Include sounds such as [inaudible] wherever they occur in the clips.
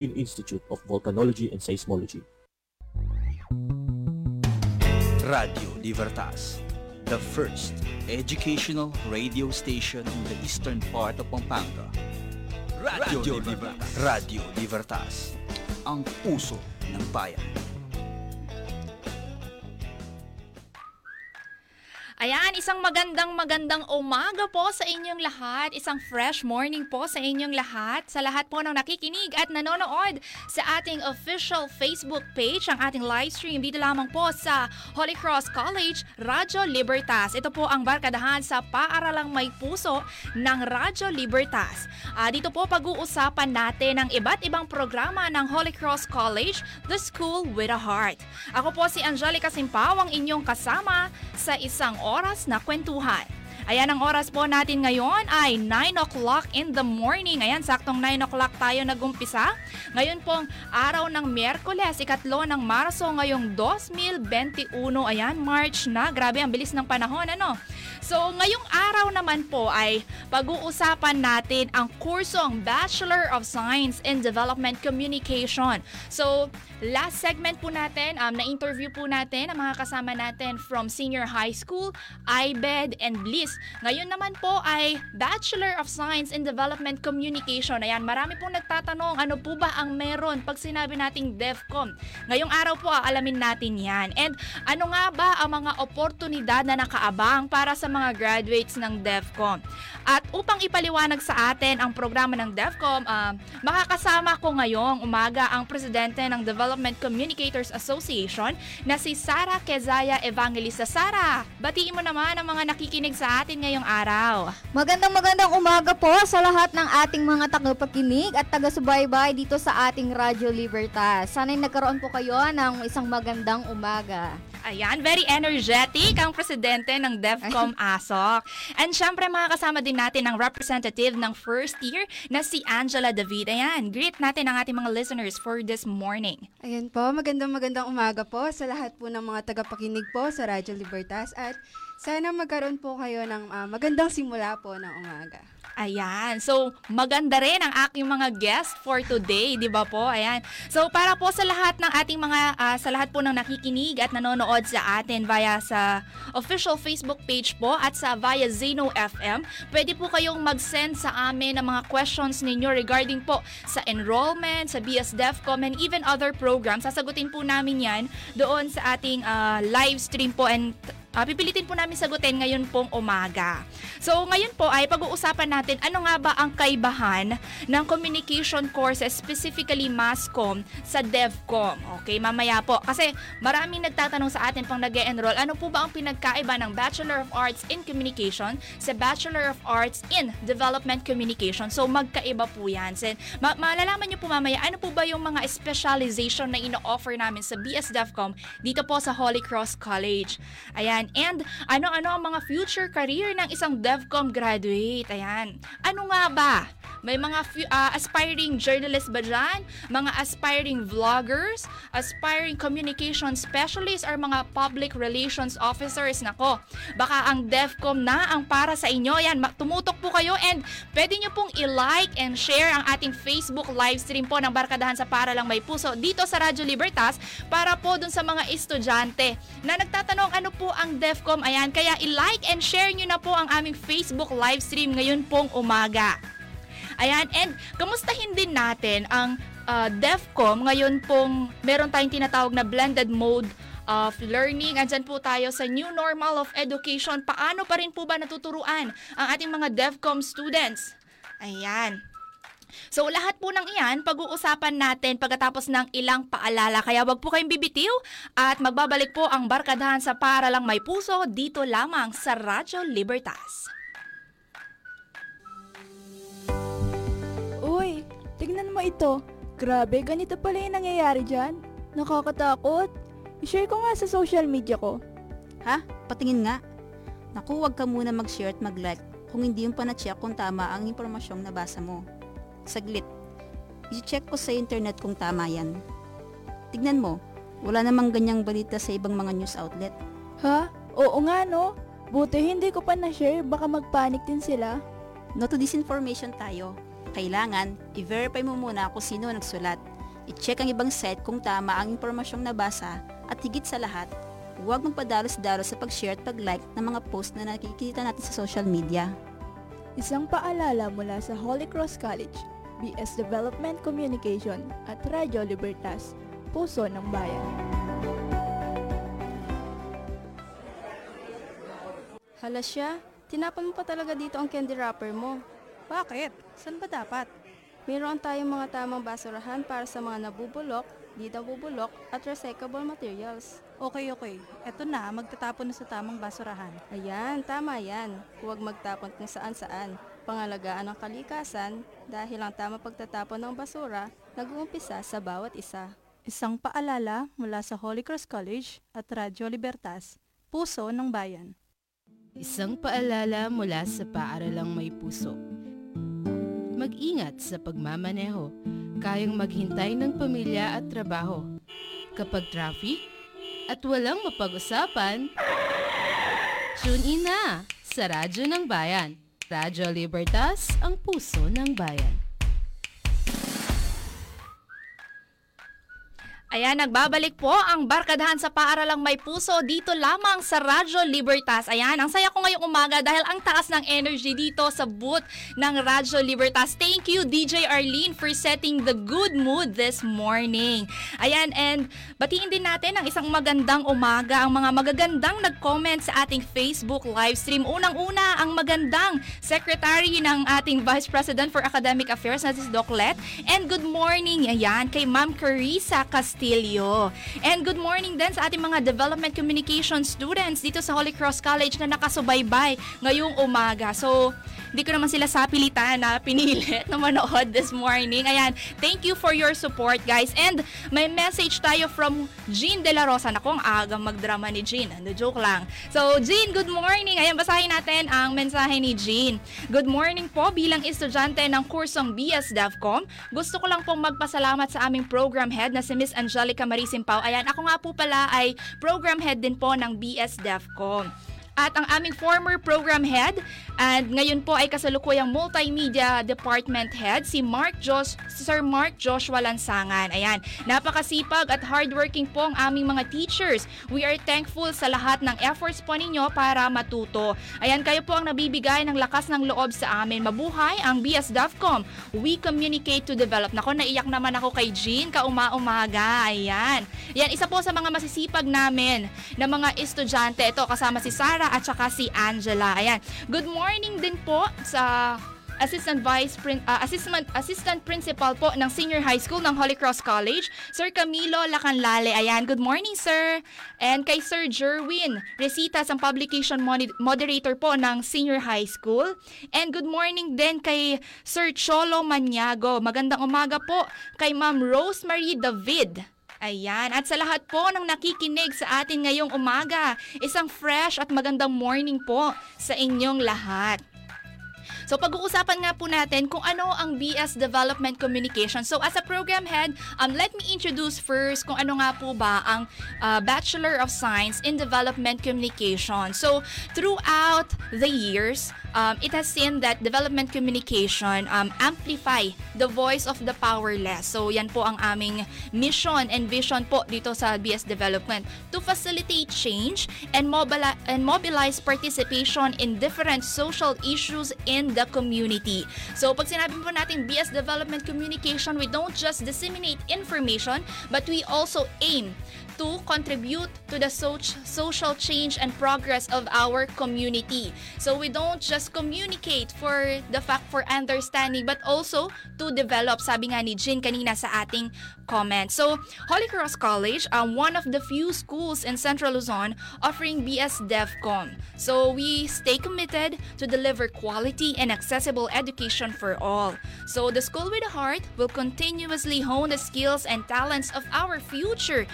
Institute of Volcanology and Seismology. Radio Libertas, the first educational radio station in the eastern part of Pampanga. Radio, Libertas. Radio Libertas, ang puso ng bayan. Ayan, isang magandang magandang umaga po sa inyong lahat. Isang fresh morning po sa inyong lahat. Sa lahat po ng nakikinig at nanonood sa ating official Facebook page, ang ating live stream dito lamang po sa Holy Cross College, Radyo Libertas. Ito po ang barkadahan sa Paaralang May Puso ng Radyo Libertas. Ah, dito po pag-uusapan natin ang iba't ibang programa ng Holy Cross College, The School with a Heart. Ako po si Angelica Simpaw, ang inyong kasama sa isang oras na kwentuhan. Ayan, ang oras po natin ngayon ay 9 o'clock in the morning. Ayan, saktong 9 o'clock tayo nagumpisa. Ngayon pong araw ng Miyerkules, ikatlo ng Marso, ngayong 2021. Ayan, March na. Grabe, ang bilis ng panahon, ano? So, ngayong araw naman po ay pag-uusapan natin ang kursong Bachelor of Science in Development Communication. So, last segment po natin, um, na-interview po natin ang mga kasama natin from senior high school, IBED, and Bliss. Ngayon naman po ay Bachelor of Science in Development Communication. Ayan, marami pong nagtatanong, ano po ba ang meron pag sinabi nating DEFCOM? Ngayong araw po, alamin natin yan. And ano nga ba ang mga oportunidad na nakaabang para sa mga graduates ng DEFCOM? At upang ipaliwanag sa atin ang programa ng DEFCOM, uh, makakasama ko ngayong umaga ang presidente ng Development Communicators Association na si Sara Kezaya Evangelista. Sara, batiin mo naman ang mga nakikinig sa atin ngayong araw. Magandang magandang umaga po sa lahat ng ating mga tagapakinig at taga-subaybay dito sa ating Radyo Libertas. Sana'y nagkaroon po kayo ng isang magandang umaga. Ayan, very energetic ang presidente ng DEFCOM [laughs] ASOC. And syempre makakasama din natin ang representative ng first year na si Angela David. Ayan, greet natin ang ating mga listeners for this morning. Ayan po, magandang magandang umaga po sa lahat po ng mga tagapakinig po sa Radyo Libertas at sana magkaroon po kayo ng uh, magandang simula po ng umaga. Ayan. So, maganda rin ang aking mga guest for today, 'di ba po? Ayan. So, para po sa lahat ng ating mga uh, sa lahat po ng nakikinig at nanonood sa atin via sa official Facebook page po at sa via Zeno FM, pwede po kayong mag-send sa amin ng mga questions ninyo regarding po sa enrollment, sa BS DevCom and even other programs. Sasagutin po namin 'yan doon sa ating uh, live stream po and Uh, pipilitin po namin sagutin ngayon pong umaga. So ngayon po ay pag-uusapan natin ano nga ba ang kaibahan ng communication courses, specifically MASCOM sa DevCom. Okay, mamaya po. Kasi maraming nagtatanong sa atin pang nag enroll ano po ba ang pinagkaiba ng Bachelor of Arts in Communication sa Bachelor of Arts in Development Communication. So magkaiba po yan. So, ma- malalaman nyo po mamaya ano po ba yung mga specialization na ino-offer namin sa BS DevCom dito po sa Holy Cross College. Ayan. And ano-ano ang mga future career ng isang DevCom graduate. Ayan. Ano nga ba? May mga uh, aspiring journalist ba dyan? Mga aspiring vloggers? Aspiring communication specialists? Or mga public relations officers? Nako, baka ang DevCom na ang para sa inyo. Yan, tumutok po kayo and pwede nyo pong i-like and share ang ating Facebook live stream po ng Barkadahan sa Para Lang May Puso dito sa Radyo Libertas para po dun sa mga estudyante na nagtatanong ano po ang DevCom. Ayan, kaya i-like and share nyo na po ang aming Facebook live stream ngayon pong umaga. Ayan, and kamustahin din natin ang uh, DEFCOM. Ngayon pong meron tayong tinatawag na blended mode of learning. Andyan po tayo sa new normal of education. Paano pa rin po ba natuturuan ang ating mga DEFCOM students? Ayan. So lahat po ng iyan, pag-uusapan natin pagkatapos ng ilang paalala. Kaya wag po kayong bibitiw at magbabalik po ang barkadahan sa Para Lang May Puso dito lamang sa Radyo Libertas. Uy, tignan mo ito. Grabe, ganito pala yung nangyayari dyan. Nakakatakot. I-share ko nga sa social media ko. Ha? Patingin nga. Naku, wag ka muna mag-share at mag-like kung hindi yung pa-check kung tama ang impormasyong nabasa mo. Saglit. I-check ko sa internet kung tama yan. Tignan mo, wala namang ganyang balita sa ibang mga news outlet. Ha? Oo nga no. Buti hindi ko pa na-share, baka mag-panic din sila. No to disinformation tayo. Kailangan, i-verify mo muna kung sino nagsulat I-check ang ibang site kung tama ang impormasyong nabasa at higit sa lahat, huwag magpadalos-dalos sa pag-share at pag-like ng mga post na nakikita natin sa social media. Isang paalala mula sa Holy Cross College, BS Development Communication at Radyo Libertas, Puso ng Bayan. Hala siya, tinapon mo pa talaga dito ang candy wrapper mo. Bakit? San ba dapat? Mayroon tayong mga tamang basurahan para sa mga nabubulok, di nabubulok, at recyclable materials. Okay, okay. Eto na, magtatapon na sa tamang basurahan. Ayan, tama yan. Huwag magtapon kung saan-saan. Pangalagaan ang kalikasan dahil ang tamang pagtatapon ng basura nag-uumpisa sa bawat isa. Isang paalala mula sa Holy Cross College at Radyo Libertas, Puso ng Bayan. Isang paalala mula sa paaralang may puso. Mag-ingat sa pagmamaneho. Kayang maghintay ng pamilya at trabaho. Kapag traffic at walang mapag-usapan, tune in na sa Radyo ng Bayan. Radyo Libertas, ang puso ng bayan. Ayan, nagbabalik po ang Barkadahan sa Paaralang May Puso dito lamang sa Radyo Libertas. Ayan, ang saya ko ngayong umaga dahil ang taas ng energy dito sa booth ng Radyo Libertas. Thank you, DJ Arlene, for setting the good mood this morning. Ayan, and batiin din natin ang isang magandang umaga, ang mga magagandang nag-comment sa ating Facebook live stream. Unang-una, ang magandang secretary ng ating Vice President for Academic Affairs na si Doc Let. And good morning, ayan, kay Ma'am Carissa Castillo. And good morning din sa ating mga Development Communication students dito sa Holy Cross College na nakasubaybay ngayong umaga. So, hindi ko naman sila sapilitan na pinilit na manood this morning. Ayan, thank you for your support guys. And may message tayo from Jean De La Rosa. Naku, ang agang magdrama ni Jean. Ano, joke lang. So, Jean, good morning. Ayan, basahin natin ang mensahe ni Jean. Good morning po bilang estudyante ng kursong BS DevCom. Gusto ko lang pong magpasalamat sa aming program head na si Miss Angelica Marisimpao. Ayan, ako nga po pala ay program head din po ng BS DevCom at ang aming former program head and ngayon po ay kasalukuyang multimedia department head si Mark Jos Sir Mark Joshua Lansangan. Ayan, napakasipag at hardworking po ang aming mga teachers. We are thankful sa lahat ng efforts po ninyo para matuto. Ayan, kayo po ang nabibigay ng lakas ng loob sa amin. Mabuhay ang BS DevCom. We communicate to develop. Nako, naiyak naman ako kay Jean kauma-umaga. Ayan. Yan, isa po sa mga masisipag namin na mga estudyante. Ito, kasama si Sarah at saka si Angela. Ayan. Good morning din po sa Assistant Vice Prin- uh, Assistant Assistant Principal po ng Senior High School ng Holy Cross College, Sir Camilo Lacanlale. Ayan, good morning sir. And kay Sir Jerwin Resitas, ang publication mod- moderator po ng Senior High School. And good morning din kay Sir Cholo Maniago. Magandang umaga po kay Ma'am Rosemary David. Ayan. At sa lahat po ng nakikinig sa atin ngayong umaga, isang fresh at magandang morning po sa inyong lahat. So pag-uusapan nga po natin kung ano ang BS Development Communication. So as a program head, um, let me introduce first kung ano nga po ba ang uh, Bachelor of Science in Development Communication. So throughout the years, um, it has seen that development communication um, amplify the voice of the powerless. So yan po ang aming mission and vision po dito sa BS Development to facilitate change and, mobili- and mobilize participation in different social issues in the community. So pag sinabi po natin BS Development Communication, we don't just disseminate information, but we also aim to contribute to the so- social change and progress of our community. So we don't just communicate for the fact for understanding but also to develop, sabi nga ni Jin kanina sa ating comment. So Holy Cross College, um, one of the few schools in Central Luzon offering BS DevCom. So we stay committed to deliver quality and accessible education for all. So the School with a Heart will continuously hone the skills and talents of our future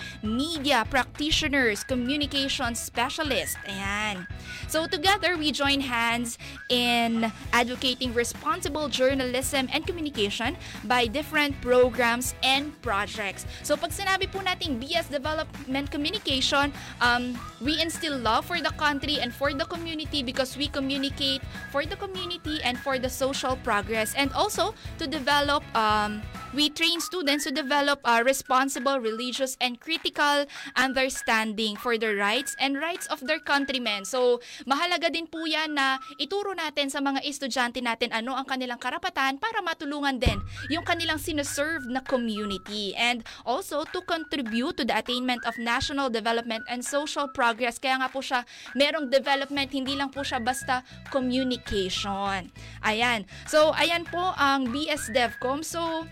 media practitioners, communication specialists. Ayan. So together, we join hands in advocating responsible journalism and communication by different programs and projects. So pag sinabi po natin BS Development Communication, um, we instill love for the country and for the community because we communicate for the community and for the social progress and also to develop um, we train students to develop a responsible, religious, and critical understanding for the rights and rights of their countrymen. So, mahalaga din po yan na ituro natin sa mga estudyante natin ano ang kanilang karapatan para matulungan din yung kanilang sineserve na community and also to contribute to the attainment of national development and social progress. Kaya nga po siya, merong development, hindi lang po siya basta communication. Ayan. So, ayan po ang BS DevCom. So,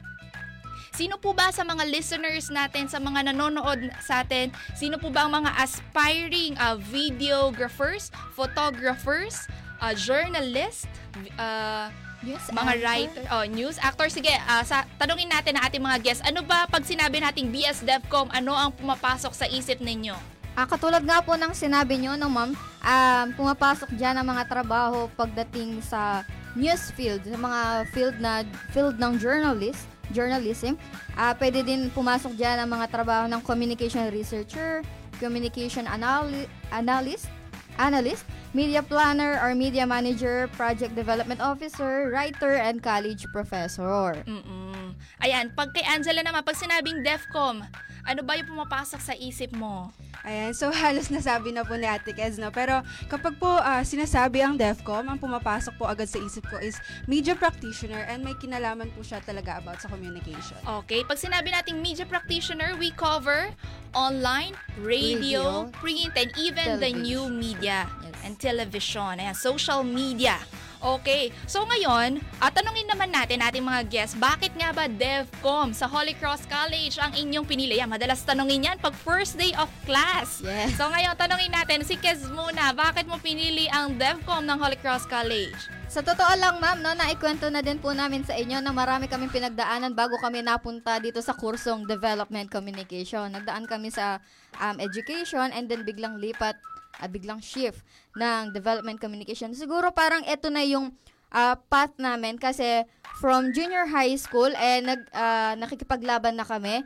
Sino po ba sa mga listeners natin, sa mga nanonood sa atin, sino po ba ang mga aspiring uh, videographers, photographers, uh, journalist, uh, Yes, mga writer, oh, news actor. Sige, uh, sa, tanungin natin ang ating mga guests. Ano ba pag sinabi nating BS DevCom, ano ang pumapasok sa isip ninyo? Ah, katulad nga po ng sinabi nyo, no, ma'am, um, pumapasok dyan ang mga trabaho pagdating sa news field, sa mga field na field ng journalist, journalism. Ah, pwede din pumasok dyan ang mga trabaho ng communication researcher, communication anali- analyst, analyst, media planner or media manager, project development officer, writer, and college professor. Mm-mm. Ayan, pag kay Angela naman, pag sinabing DEFCOM, ano ba yung pumapasok sa isip mo? Ayan, so [laughs] halos nasabi na po ni Ate Kez, no? Pero kapag po ah, sinasabi ang DEFCOM, ang pumapasok po agad sa isip ko is media practitioner and may kinalaman po siya talaga about sa communication. Okay, pag sinabi nating media practitioner, we cover online, radio, Radio, print, and even the television. new media Yes. and television. Ayan, social media. Okay, so ngayon, at tanungin naman natin ating mga guests, bakit nga ba DevCom sa Holy Cross College ang inyong pinili? Yan, madalas tanungin yan pag first day of class. Yes. So ngayon, tanungin natin, si Kez muna, bakit mo pinili ang DevCom ng Holy Cross College? Sa totoo lang, ma'am, no, naikwento na din po namin sa inyo na marami kaming pinagdaanan bago kami napunta dito sa kursong Development Communication. Nagdaan kami sa um, education and then biglang lipat, ah, biglang shift ng Development Communication. Siguro parang ito na yung ah, path namin kasi from junior high school eh nag ah, nakikipaglaban na kami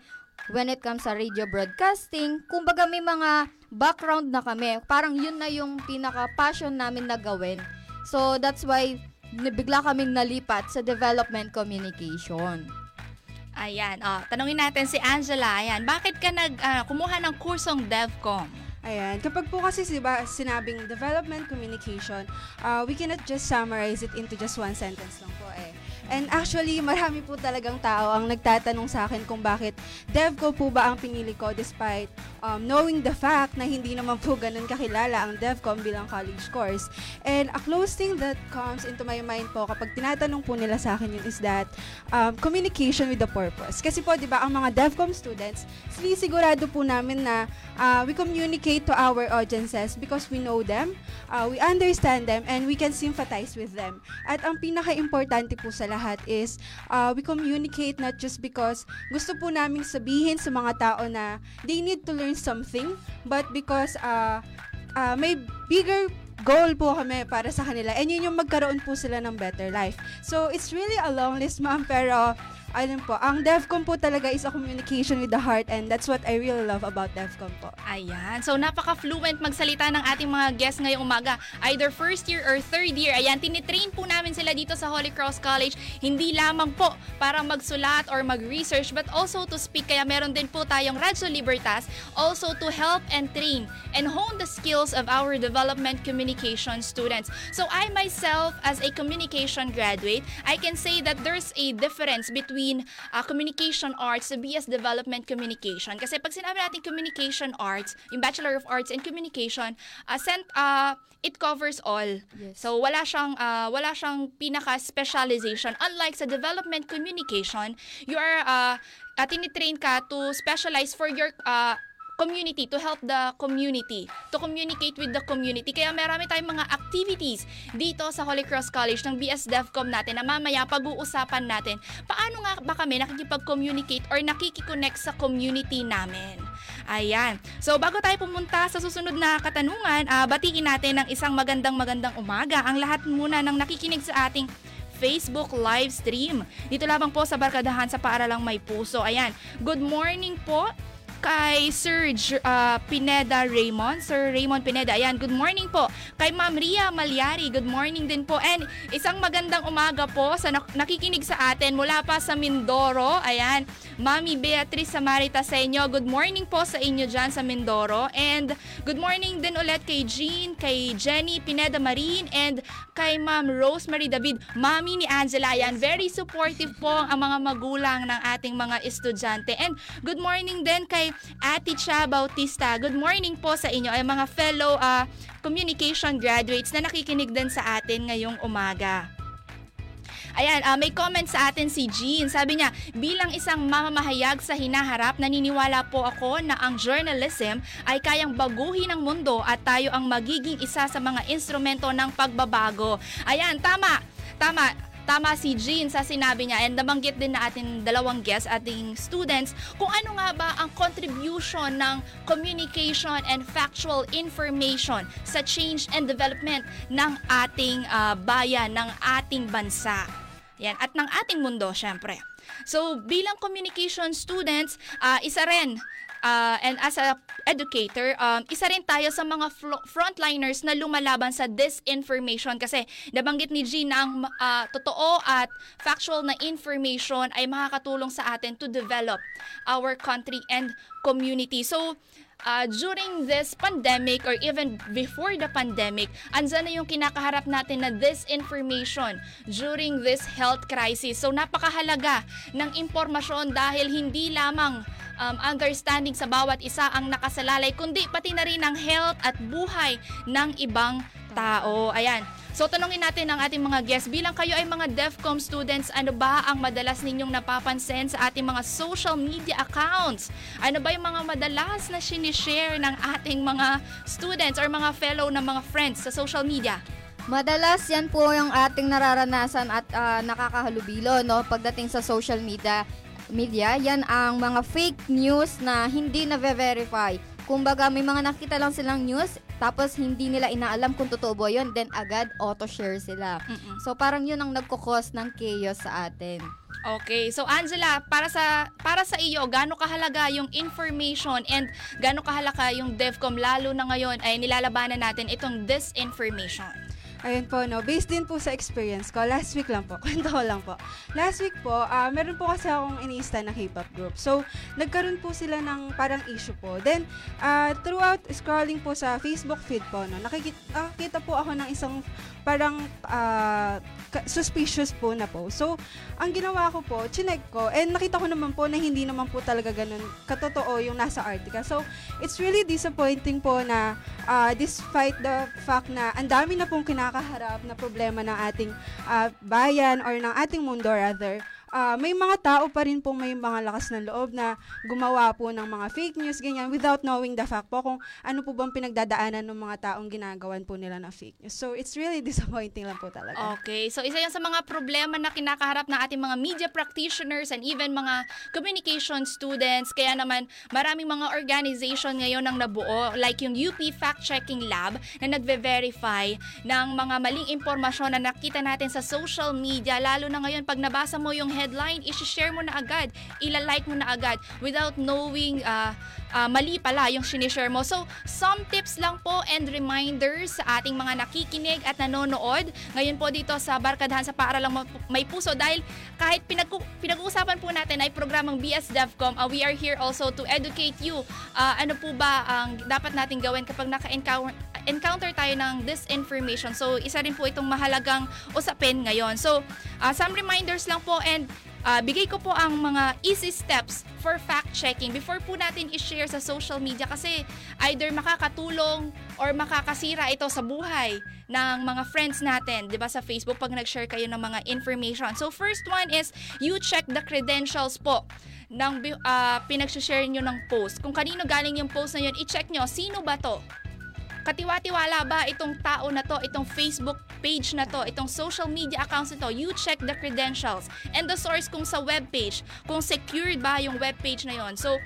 when it comes sa radio broadcasting. Kumbaga may mga background na kami. Parang yun na yung pinaka passion namin na gawin. So that's why bigla kaming nalipat sa development communication. Ayan, oh, tanungin natin si Angela. Ayan, bakit ka nag ah, kumuha ng kursong DevCom? Ayan, kapag po kasi diba, sinabing development communication, uh, we cannot just summarize it into just one sentence lang po eh. And actually, marami po talagang tao ang nagtatanong sa akin kung bakit DevCo po ba ang pinili ko despite um, knowing the fact na hindi naman po ganun kakilala ang DevCom bilang college course. And a close thing that comes into my mind po kapag tinatanong po nila sa akin yun is that um, communication with the purpose. Kasi po, di ba, ang mga DevCom students, sinisigurado po namin na uh, we communicate to our audiences because we know them, uh, we understand them, and we can sympathize with them. At ang pinaka-importante po sa lahat is uh, we communicate not just because gusto po naming sabihin sa mga tao na they need to learn something, but because uh, uh, may bigger goal po kami para sa kanila. And yun yung magkaroon po sila ng better life. So, it's really a long list, ma'am, pero ayun po, ang DevCom po talaga is a communication with the heart and that's what I really love about DevCom po. Ayan. So, napaka-fluent magsalita ng ating mga guests ngayong umaga. Either first year or third year. Ayan, tinitrain po namin sila dito sa Holy Cross College. Hindi lamang po para magsulat or mag-research but also to speak. Kaya meron din po tayong Radyo Libertas also to help and train and hone the skills of our development communication students. So, I myself, as a communication graduate, I can say that there's a difference between uh, communication arts sa BS Development Communication. Kasi pag sinabi natin communication arts, yung Bachelor of Arts in Communication, uh, sent, uh, it covers all. Yes. So wala siyang uh, wala siyang pinaka specialization unlike sa development communication, you are uh, uh, tinitrain ka to specialize for your uh, community, to help the community, to communicate with the community. Kaya marami tayong mga activities dito sa Holy Cross College ng BS DevCom natin na mamaya pag-uusapan natin paano nga ba kami nakikipag-communicate or nakikiconnect sa community namin. Ayan. So bago tayo pumunta sa susunod na katanungan, ah, batiin natin ng isang magandang magandang umaga ang lahat muna ng nakikinig sa ating Facebook live stream. Dito lamang po sa Barkadahan sa Paaralang May Puso. Ayan. Good morning po kay Sir ah, Pineda Raymond. Sir Raymond Pineda, ayan, good morning po. Kay Ma'am Ria Malyari, good morning din po. And isang magandang umaga po sa nak- nakikinig sa atin mula pa sa Mindoro. Ayan, Mami Beatrice Samarita sa inyo. Good morning po sa inyo dyan sa Mindoro. And good morning din ulit kay Jean, kay Jenny Pineda Marin, and kay Ma'am Rosemary David. Mami ni Angela, ayan, very supportive po ang mga magulang ng ating mga estudyante. And good morning din kay Ate Cha Bautista. Good morning po sa inyo ay mga fellow ah, communication graduates na nakikinig din sa atin ngayong umaga. Ayan, ah, may comment sa atin si Jean. Sabi niya, bilang isang mamamahayag sa hinaharap, naniniwala po ako na ang journalism ay kayang baguhin ang mundo at tayo ang magiging isa sa mga instrumento ng pagbabago. Ayan, tama. Tama. Tama si Jean sa sinabi niya and nabanggit din na ating dalawang guests, ating students, kung ano nga ba ang contribution ng communication and factual information sa change and development ng ating ah, bayan, ng ating bansa. Yan, at ng ating mundo, syempre. So, bilang communication students, ah, isa rin, ah, and as a educator, um, isa rin tayo sa mga flo- frontliners na lumalaban sa disinformation kasi nabanggit ni Jean na ang ah, totoo at factual na information ay makakatulong sa atin to develop our country and community. So, uh, during this pandemic or even before the pandemic, andyan na yung kinakaharap natin na disinformation during this health crisis. So napakahalaga ng impormasyon dahil hindi lamang um, understanding sa bawat isa ang nakasalalay, kundi pati na rin ang health at buhay ng ibang tao. Ayan. So tanungin natin ang ating mga guests, bilang kayo ay mga DEFCOM students, ano ba ang madalas ninyong napapansin sa ating mga social media accounts? Ano ba yung mga madalas na sinishare ng ating mga students or mga fellow na mga friends sa social media? Madalas yan po yung ating nararanasan at ah, nakakahalubilo no pagdating sa social media. Media, yan ang mga fake news na hindi na verify. Kumbaga may mga nakita lang silang news tapos hindi nila inaalam kung totoo ba yun then agad auto-share sila. So parang yun ang nagkukos ng chaos sa atin. Okay, so Angela, para sa para sa iyo, gaano kahalaga yung information and gaano kahalaga yung DevCom lalo na ngayon ay nilalabanan natin itong disinformation. Ayun po, no. Based din po sa experience ko, last week lang po, [laughs] kwento ko lang po. Last week po, ah, meron po kasi akong iniista na K-pop group. So, nagkaroon po sila ng parang issue po. Then, ah, throughout scrolling po sa Facebook feed po, no, nakikita, nakakita po ako ng isang parang ka- suspicious po na po. So, ang ginawa ko po, chinek ko, and nakita ko naman po na hindi naman po talaga ganun katotoo yung nasa article. So, it's really disappointing po na uh, despite the fact na ang dami na pong kinakaharap na problema ng ating ah, bayan or ng ating mundo rather, ah, may mga tao pa rin pong may mga lakas ng loob na gumawa po ng mga fake news, ganyan, without knowing the fact po kung ano po bang pinagdadaanan ng mga taong ginagawan po nila ng fake news. So, it's really [laughs] disappointing lang po talaga. Okay, so isa yan sa mga problema na kinakaharap ng ating mga media practitioners and even mga communication students. Kaya naman maraming mga organization ngayon ang nabuo like yung UP Fact Checking Lab na nagve-verify ng mga maling impormasyon na nakita natin sa social media. Lalo na ngayon pag nabasa mo yung headline, isi-share mo na agad, ilalike mo na agad without knowing ah, ah, mali pala yung sinishare mo. So, some tips lang po and reminders sa ating mga nakikinig at nanonood. Ngayon po dito sa Barkadahan sa Paaralang Ma- May Puso dahil kahit pinag pinag-uusapan po natin ay programang BS DevCom, ah, we are here also to educate you. Ah, ano po ba ang dapat natin gawin kapag naka-encounter encounter tayo ng disinformation. So, isa rin po itong mahalagang usapin ngayon. So, ah, some reminders lang po and Ah, bigay ko po ang mga easy steps for fact-checking before po natin i-share sa social media kasi either makakatulong or makakasira ito sa buhay ng mga friends natin, 'di ba sa Facebook pag nag-share kayo ng mga information. So first one is you check the credentials po ng ah, pinag-share nyo ng post. Kung kanino galing yung post na yun, i-check nyo, sino ba to? Katiwa-tiwala ba itong tao na to, itong Facebook page na to, itong social media accounts na to, you check the credentials and the source kung sa web page, kung secured ba yung web page na yon. So,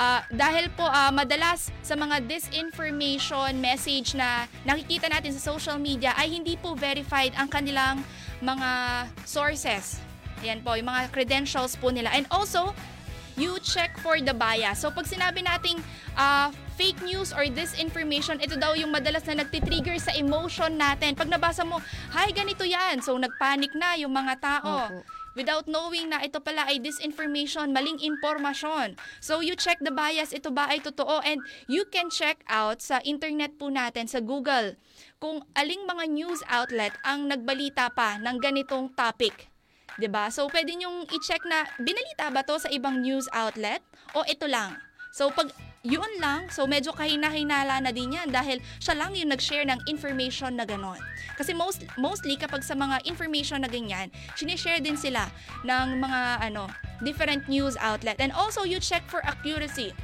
ah, dahil po ah, madalas sa mga disinformation message na nakikita natin sa social media ay hindi po verified ang kanilang mga sources. Ayan po, yung mga credentials po nila. And also, you check for the bias. So pag sinabi nating uh, fake news or disinformation, ito daw yung madalas na nagtitrigger sa emotion natin. Pag nabasa mo, hi, ganito yan. So nagpanic na yung mga tao. Opo. Without knowing na ito pala ay disinformation, maling impormasyon. So you check the bias, ito ba ay totoo? And you can check out sa internet po natin, sa Google, kung aling mga news outlet ang nagbalita pa ng ganitong topic. 'Di ba? So pwede nyong i-check na binalita ba to sa ibang news outlet o ito lang. So pag yun lang, so medyo kahina-hinala na din yan dahil siya lang yung nag-share ng information na ganon. Kasi most, mostly kapag sa mga information na ganyan, sinishare din sila ng mga ano, different news outlet. And also you check for accuracy.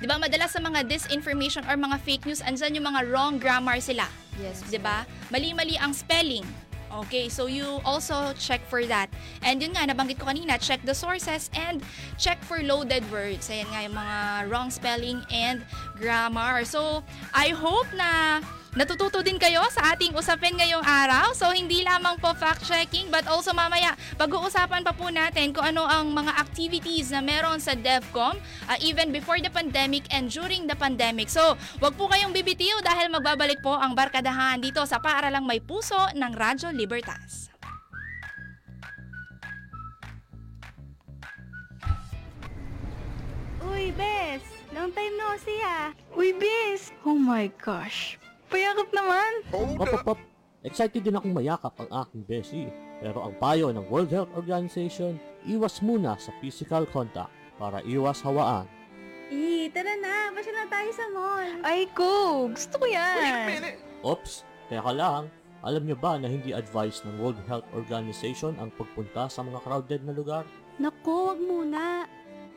'Di ba madalas sa mga disinformation or mga fake news, andyan yung mga wrong grammar sila. Yes. 'di ba? Mali-mali ang spelling. Okay, so you also check for that. And yun nga, nabanggit ko kanina, check the sources and check for loaded words. Ayan nga, yung mga wrong spelling and grammar. So, I hope na natututo din kayo sa ating usapin ngayong araw. So, hindi lamang po fact-checking, but also mamaya, pag-uusapan pa po natin kung ano ang mga activities na meron sa DevCom, uh, even before the pandemic and during the pandemic. So, wag po kayong bibitiw dahil magbabalik po ang barkadahan dito sa Paaralang May Puso ng Radyo Libertas. Uy, Bes! Long time no see ah! Uy, Bes! Oh my gosh! Payakap naman! Pop, pop, pop. Excited din akong mayakap ang aking beshi. Pero ang payo ng World Health Organization, iwas muna sa physical contact para iwas hawaan. Eh, tara na! Pasya na tayo sa mall! Ay, ko! Gusto ko yan! Ops, teka lang. Alam niyo ba na hindi advice ng World Health Organization ang pagpunta sa mga crowded na lugar? Naku, wag muna.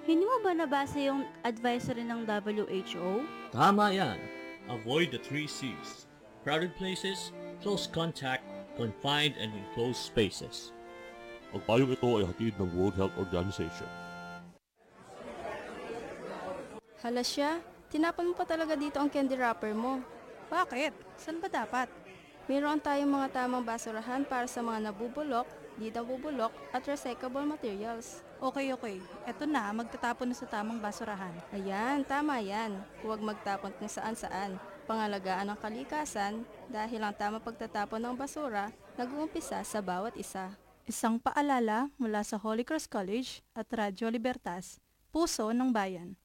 Hindi mo ba nabasa yung advisory ng WHO? Tama yan. Avoid the three C's. Crowded places, close contact, confined and enclosed spaces. Ang payong ito ay hatid ng World Health Organization. Hala siya, tinapon mo pa talaga dito ang candy wrapper mo. Bakit? Saan ba dapat? Mayroon tayong mga tamang basurahan para sa mga nabubulok, di nabubulok, at recyclable materials. Okay, okay. Eto na, magtatapon na sa tamang basurahan. Ayan, tama yan. Huwag magtapon kung saan-saan. Pangalagaan ng kalikasan dahil ang tamang pagtatapon ng basura nag-uumpisa sa bawat isa. Isang paalala mula sa Holy Cross College at Radyo Libertas, Puso ng Bayan.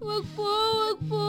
Wag po, wag po.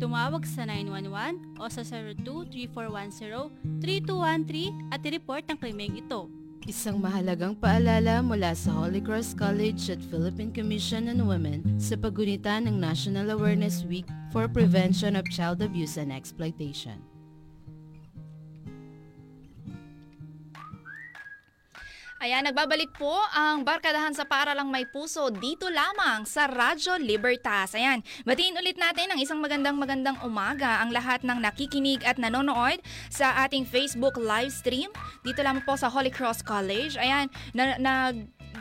Tumawag sa 911 o sa 02-3410-3213 at i-report ang krimeng ito. Isang mahalagang paalala mula sa Holy Cross College at Philippine Commission on Women sa paggunita ng National Awareness Week for Prevention of Child Abuse and Exploitation. Ayan, nagbabalik po ang Barkadahan sa Paralang May Puso dito lamang sa Radyo Libertas. Ayan, batiin ulit natin ang isang magandang magandang umaga ang lahat ng nakikinig at nanonood sa ating Facebook live stream dito lamang po sa Holy Cross College. Ayan, na, na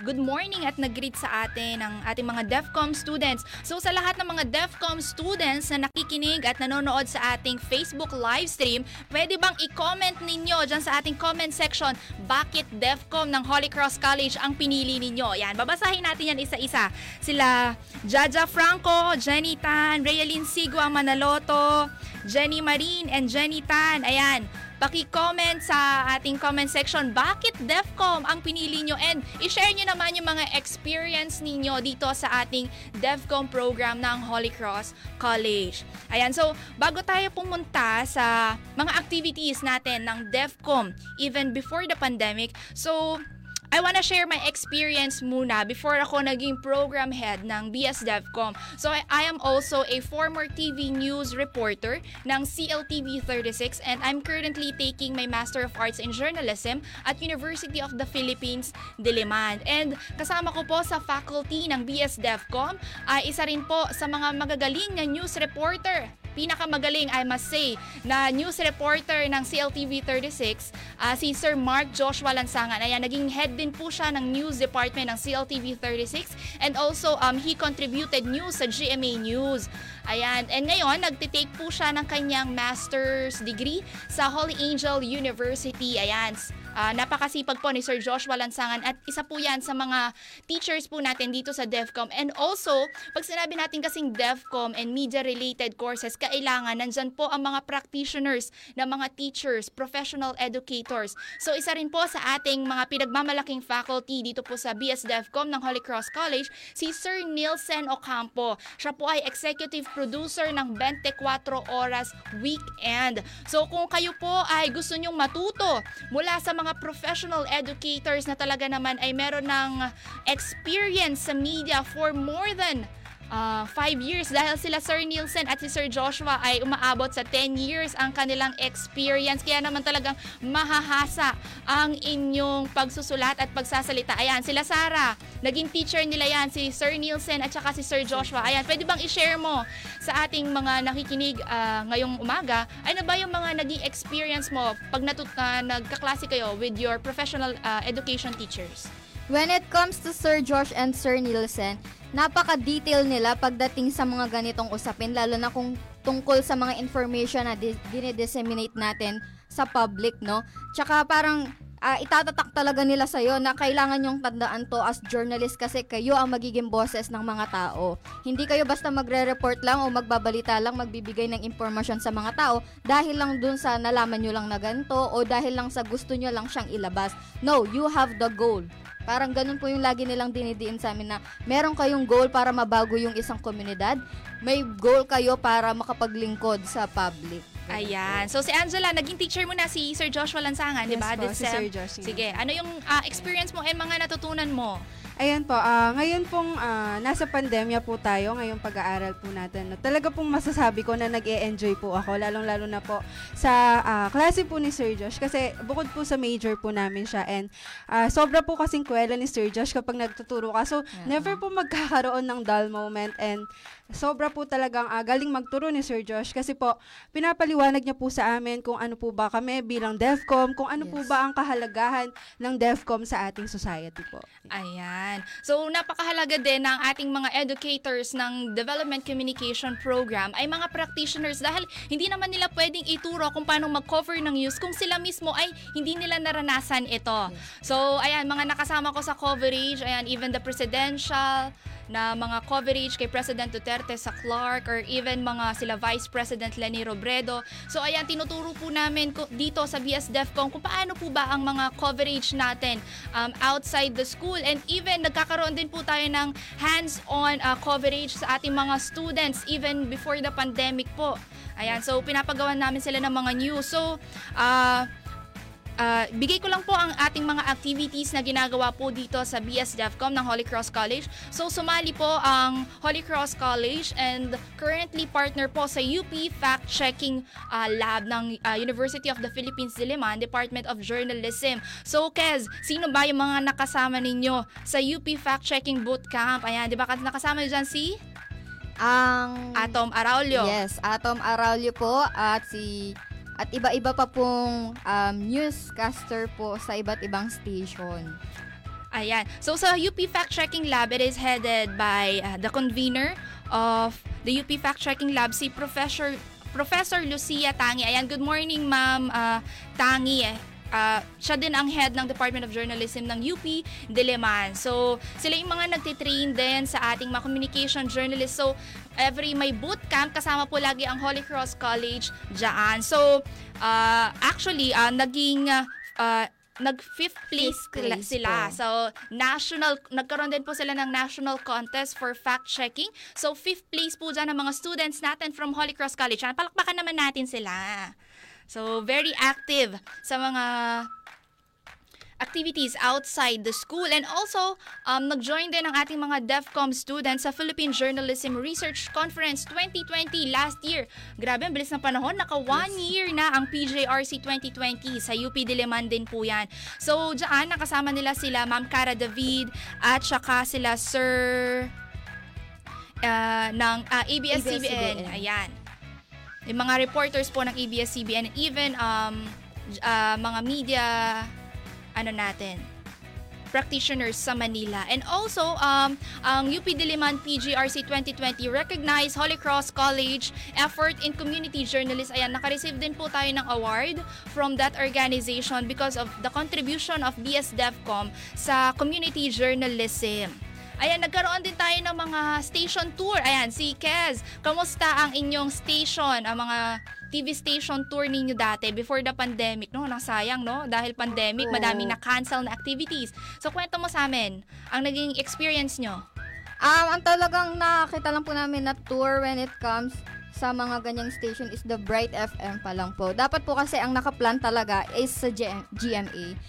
good morning at nag-greet sa atin ang ating mga DEFCOM students. So sa lahat ng mga DEFCOM students na nakikinig at nanonood sa ating Facebook live stream, pwede bang i-comment ninyo dyan sa ating comment section bakit DEFCOM ng Holy Cross College ang pinili ninyo. Yan, babasahin natin yan isa-isa. Sila Jaja Franco, Jenny Tan, Rayalyn Sigua Manaloto, Jenny Marin, and Jenny Tan. Ayan, Paki-comment sa ating comment section bakit DEFCOM ang pinili nyo and i-share nyo naman yung mga experience ninyo dito sa ating DEFCOM program ng Holy Cross College. Ayan, so bago tayo pumunta sa mga activities natin ng DEFCOM even before the pandemic, so I wanna share my experience muna before ako naging program head ng BS DevCom. So I, I am also a former TV news reporter ng CLTV 36 and I'm currently taking my Master of Arts in Journalism at University of the Philippines, Diliman. And kasama ko po sa faculty ng BS DevCom ay isa rin po sa mga magagaling na news reporter pinakamagaling, I must say, na news reporter ng CLTV 36, ah, si Sir Mark Joshua Lansangan. Ayan, naging head din po siya ng news department ng CLTV 36 and also um, he contributed news sa GMA News. Ayan, and ngayon, nagtitake po siya ng kanyang master's degree sa Holy Angel University. Ayan, Ah, napakasipag po ni Sir Joshua Lansangan at isa po yan sa mga teachers po natin dito sa DevCom. And also, pag sinabi natin kasing DevCom and media-related courses, kailangan nandyan po ang mga practitioners na mga teachers, professional educators. So isa rin po sa ating mga pinagmamalaking faculty dito po sa BS DevCom ng Holy Cross College, si Sir Nielsen Ocampo. Siya po ay executive producer ng 24 Oras Weekend. So kung kayo po ay gusto nyong matuto mula sa mga professional educators na talaga naman ay meron ng experience sa media for more than uh, five years dahil sila Sir Nielsen at si Sir Joshua ay umaabot sa 10 years ang kanilang experience. Kaya naman talagang mahahasa ang inyong pagsusulat at pagsasalita. Ayan, sila Sarah, naging teacher nila yan, si Sir Nielsen at saka si Sir Joshua. Ayan, pwede bang i-share mo sa ating mga nakikinig uh, ngayong umaga, ay na ba yung mga naging experience mo pag natut- uh, nagkaklase kayo with your professional uh, education teachers? When it comes to Sir Josh and Sir Nielsen, napaka-detail nila pagdating sa mga ganitong usapin, lalo na kung tungkol sa mga information na di- dinidisseminate natin sa public, no? Tsaka parang ah, itatatak talaga nila sa'yo na kailangan yung tandaan to as journalist kasi kayo ang magiging boses ng mga tao. Hindi kayo basta magre-report lang o magbabalita lang, magbibigay ng impormasyon sa mga tao dahil lang dun sa nalaman nyo lang na ganito o dahil lang sa gusto nyo lang siyang ilabas. No, you have the goal. Parang ganun po yung lagi nilang dinidiin sa amin na meron kayong goal para mabago yung isang komunidad. May goal kayo para makapaglingkod sa public. Ayan. So si Angela, naging teacher mo na si Sir Joshua Lansangan, di Yes ba? po, This si. Sir Josh, yun. Sige, ano yung ah, experience mo and mga natutunan mo? Ayan po, ah, ngayon pong ah, nasa pandemya po tayo, ngayong pag-aaral po natin. No, talaga pong masasabi ko na nag enjoy po ako, lalong-lalo na po sa ah, klase po ni Sir Josh. Kasi bukod po sa major po namin siya and ah, sobra po kasing kwela ni Sir Josh kapag nagtuturo ka. So, never po magkakaroon ng dull moment and sobra po talagang ah, galing magturo ni Sir Josh kasi po pinapaliwanag niya po sa amin kung ano po ba kami bilang DevCom, kung ano po Yes. ba ang kahalagahan ng DevCom sa ating society po. Ayan. So, napakahalaga din ng ating mga educators ng Development Communication Program ay mga practitioners dahil hindi naman nila pwedeng ituro kung paano mag-cover ng news kung sila mismo ay hindi nila naranasan ito. So, ayan, mga nakasama ko sa coverage, ayan, even the presidential, na mga coverage kay President Duterte sa Clark or even mga sila Vice President Leni Robredo. So ayan, tinuturo po namin dito sa BS DEFCON kung paano po ba ang mga coverage natin um, outside the school and even nagkakaroon din po tayo ng hands-on uh, coverage sa ating mga students even before the pandemic po. Ayan, so pinapagawan namin sila ng mga news. So, uh, Ah, bigay ko lang po ang ating mga activities na ginagawa po dito sa BS DevCom ng Holy Cross College. So sumali po ang Holy Cross College and currently partner po sa UP Fact Checking ah, Lab ng ah, University of the Philippines Diliman, Department of Journalism. So Kez, sino ba yung mga nakasama ninyo sa UP Fact Checking Bootcamp? Ayan, di ba nakasama nyo dyan si Ang Atom Araulio? Yes, Atom Araulio po at si at iba-iba pa pong um, newscaster po sa iba't ibang station. Ayan. So sa UP Fact Checking Lab, it is headed by uh, the convener of the UP Fact Checking Lab, si Professor Professor Lucia Tangi. Ayan, good morning Ma'am uh, Tangi. Uh, siya din ang head ng Department of Journalism ng UP Diliman. So, sila yung mga nagtitrain din sa ating mga communication journalists. So, every may bootcamp, kasama po lagi ang Holy Cross College dyan. So, uh, actually, uh, naging uh, uh, nag fifth place, Fifth sila- place sila. po. So, national, nagkaroon din po sila ng national contest for fact-checking. So, fifth place po dyan ng mga students natin from Holy Cross College. Palakpakan naman natin sila. So, very active sa mga activities outside the school. And also, um, nag-join din ang ating mga DEFCOM students sa Philippine Journalism Research Conference 2020 last year. Grabe, ang bilis ng panahon. Naka one year na ang PJRC 2020 sa UP Diliman din po yan. So, dyan, nakasama nila sila Ma'am Cara David at saka sila Sir uh, ng uh, ABS-CBN. ABS-CBN. Ayan. Yung mga reporters po ng ABS-CBN even um, uh, mga media ano natin practitioners sa Manila. And also, um, ang UP Diliman PGRC 2020 recognized Holy Cross College effort in community journalism. Ayan, naka-receive din po tayo ng award from that organization because of the contribution of BS DevCom sa community journalism. Ayan, nagkaroon din tayo ng mga station tour. Ayan, si Kez, kamusta ang inyong station, ang mga TV station tour ninyo dati before the pandemic, no? Nasayang, no? Dahil pandemic, madaming na-cancel na activities. So, kwento mo sa amin, ang naging experience nyo. Um, ang talagang nakakita lang po namin na tour when it comes sa mga ganyang station is the Bright FM pa lang po. Dapat po kasi ang nakaplan talaga is sa GM- GMA.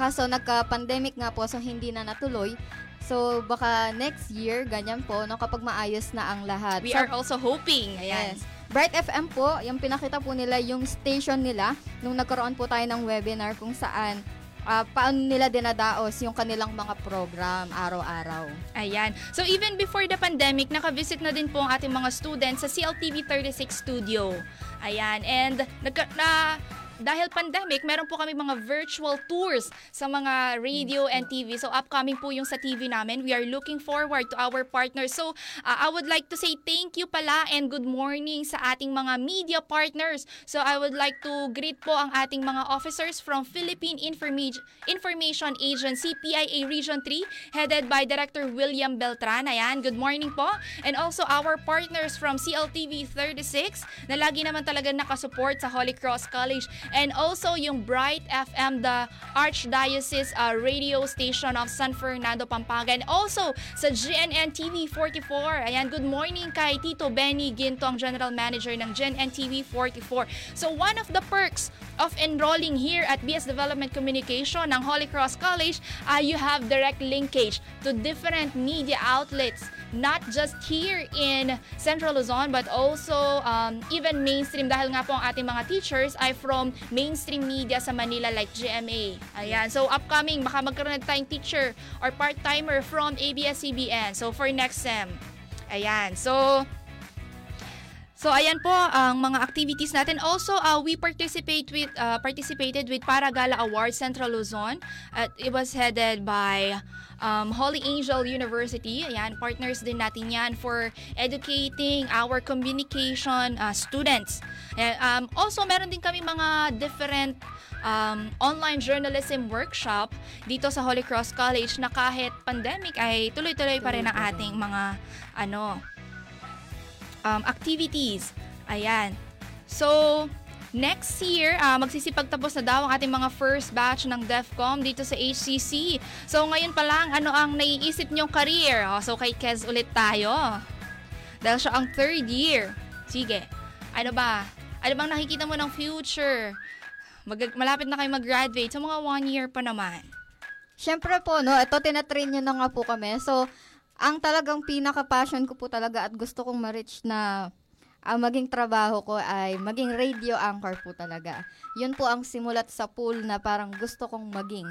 Kaso nagka-pandemic nga po so hindi na natuloy. So baka next year ganyan po no kapag maayos na ang lahat. We Sa- are also hoping. Ayan. Yes. Bright FM po, yung pinakita po nila yung station nila nung nagkaroon po tayo ng webinar kung saan ah, paano nila dinadaos yung kanilang mga program araw-araw. Ayan. So even before the pandemic, naka-visit na din po ang ating mga students sa CLTV 36 studio. Ayan. And nagka, na, dahil pandemic, meron po kami mga virtual tours sa mga radio and TV. So upcoming po yung sa TV namin. We are looking forward to our partners. So uh, I would like to say thank you pala and good morning sa ating mga media partners. So I would like to greet po ang ating mga officers from Philippine Informa- Information Agency, PIA Region 3, headed by Director William Beltran. Ayan, good morning po. And also our partners from CLTV 36 na lagi naman talaga nakasupport sa Holy Cross College. And also yung Bright FM, the Archdiocese uh, radio station of San Fernando, Pampanga. And also sa GNN TV 44. Ayan, good morning kay Tito Benny Ginto, ang General Manager ng GNN TV 44. So one of the perks of enrolling here at BS Development Communication ng Holy Cross College, uh, you have direct linkage to different media outlets not just here in Central Luzon but also um, even mainstream dahil nga po ang ating mga teachers ay from mainstream media sa Manila like GMA. Ayan. So upcoming, baka magkaroon na tayong teacher or part-timer from ABS-CBN. So for next SEM. Ayan. So So ayan po ang mga activities natin. Also, uh, we participate with uh, participated with Paragala Awards Central Luzon. At it was headed by um, Holy Angel University. Ayan, partners din natin yan for educating our communication uh, students. Ayan, um, also, meron din kami mga different um, online journalism workshop dito sa Holy Cross College na kahit pandemic ay tuloy-tuloy pa rin ang ating mga ano um, activities. Ayan. So, next year, ah, magsisipagtapos na daw ang ating mga first batch ng DEFCOM dito sa HCC. So, ngayon pa lang, ano ang naiisip nyong career? Oh, so, kay Kez ulit tayo. Dahil siya ang third year. Sige. Ano ba? Ano bang nakikita mo ng future? Mag- malapit na kayo mag-graduate. So, mga one year pa naman. Siyempre po, no, ito tinatrain nyo na nga po kami. So, ang talagang pinaka-passion ko po talaga at gusto kong ma-reach na ang maging trabaho ko ay maging radio anchor po talaga. Yun po ang simulat sa pool na parang gusto kong maging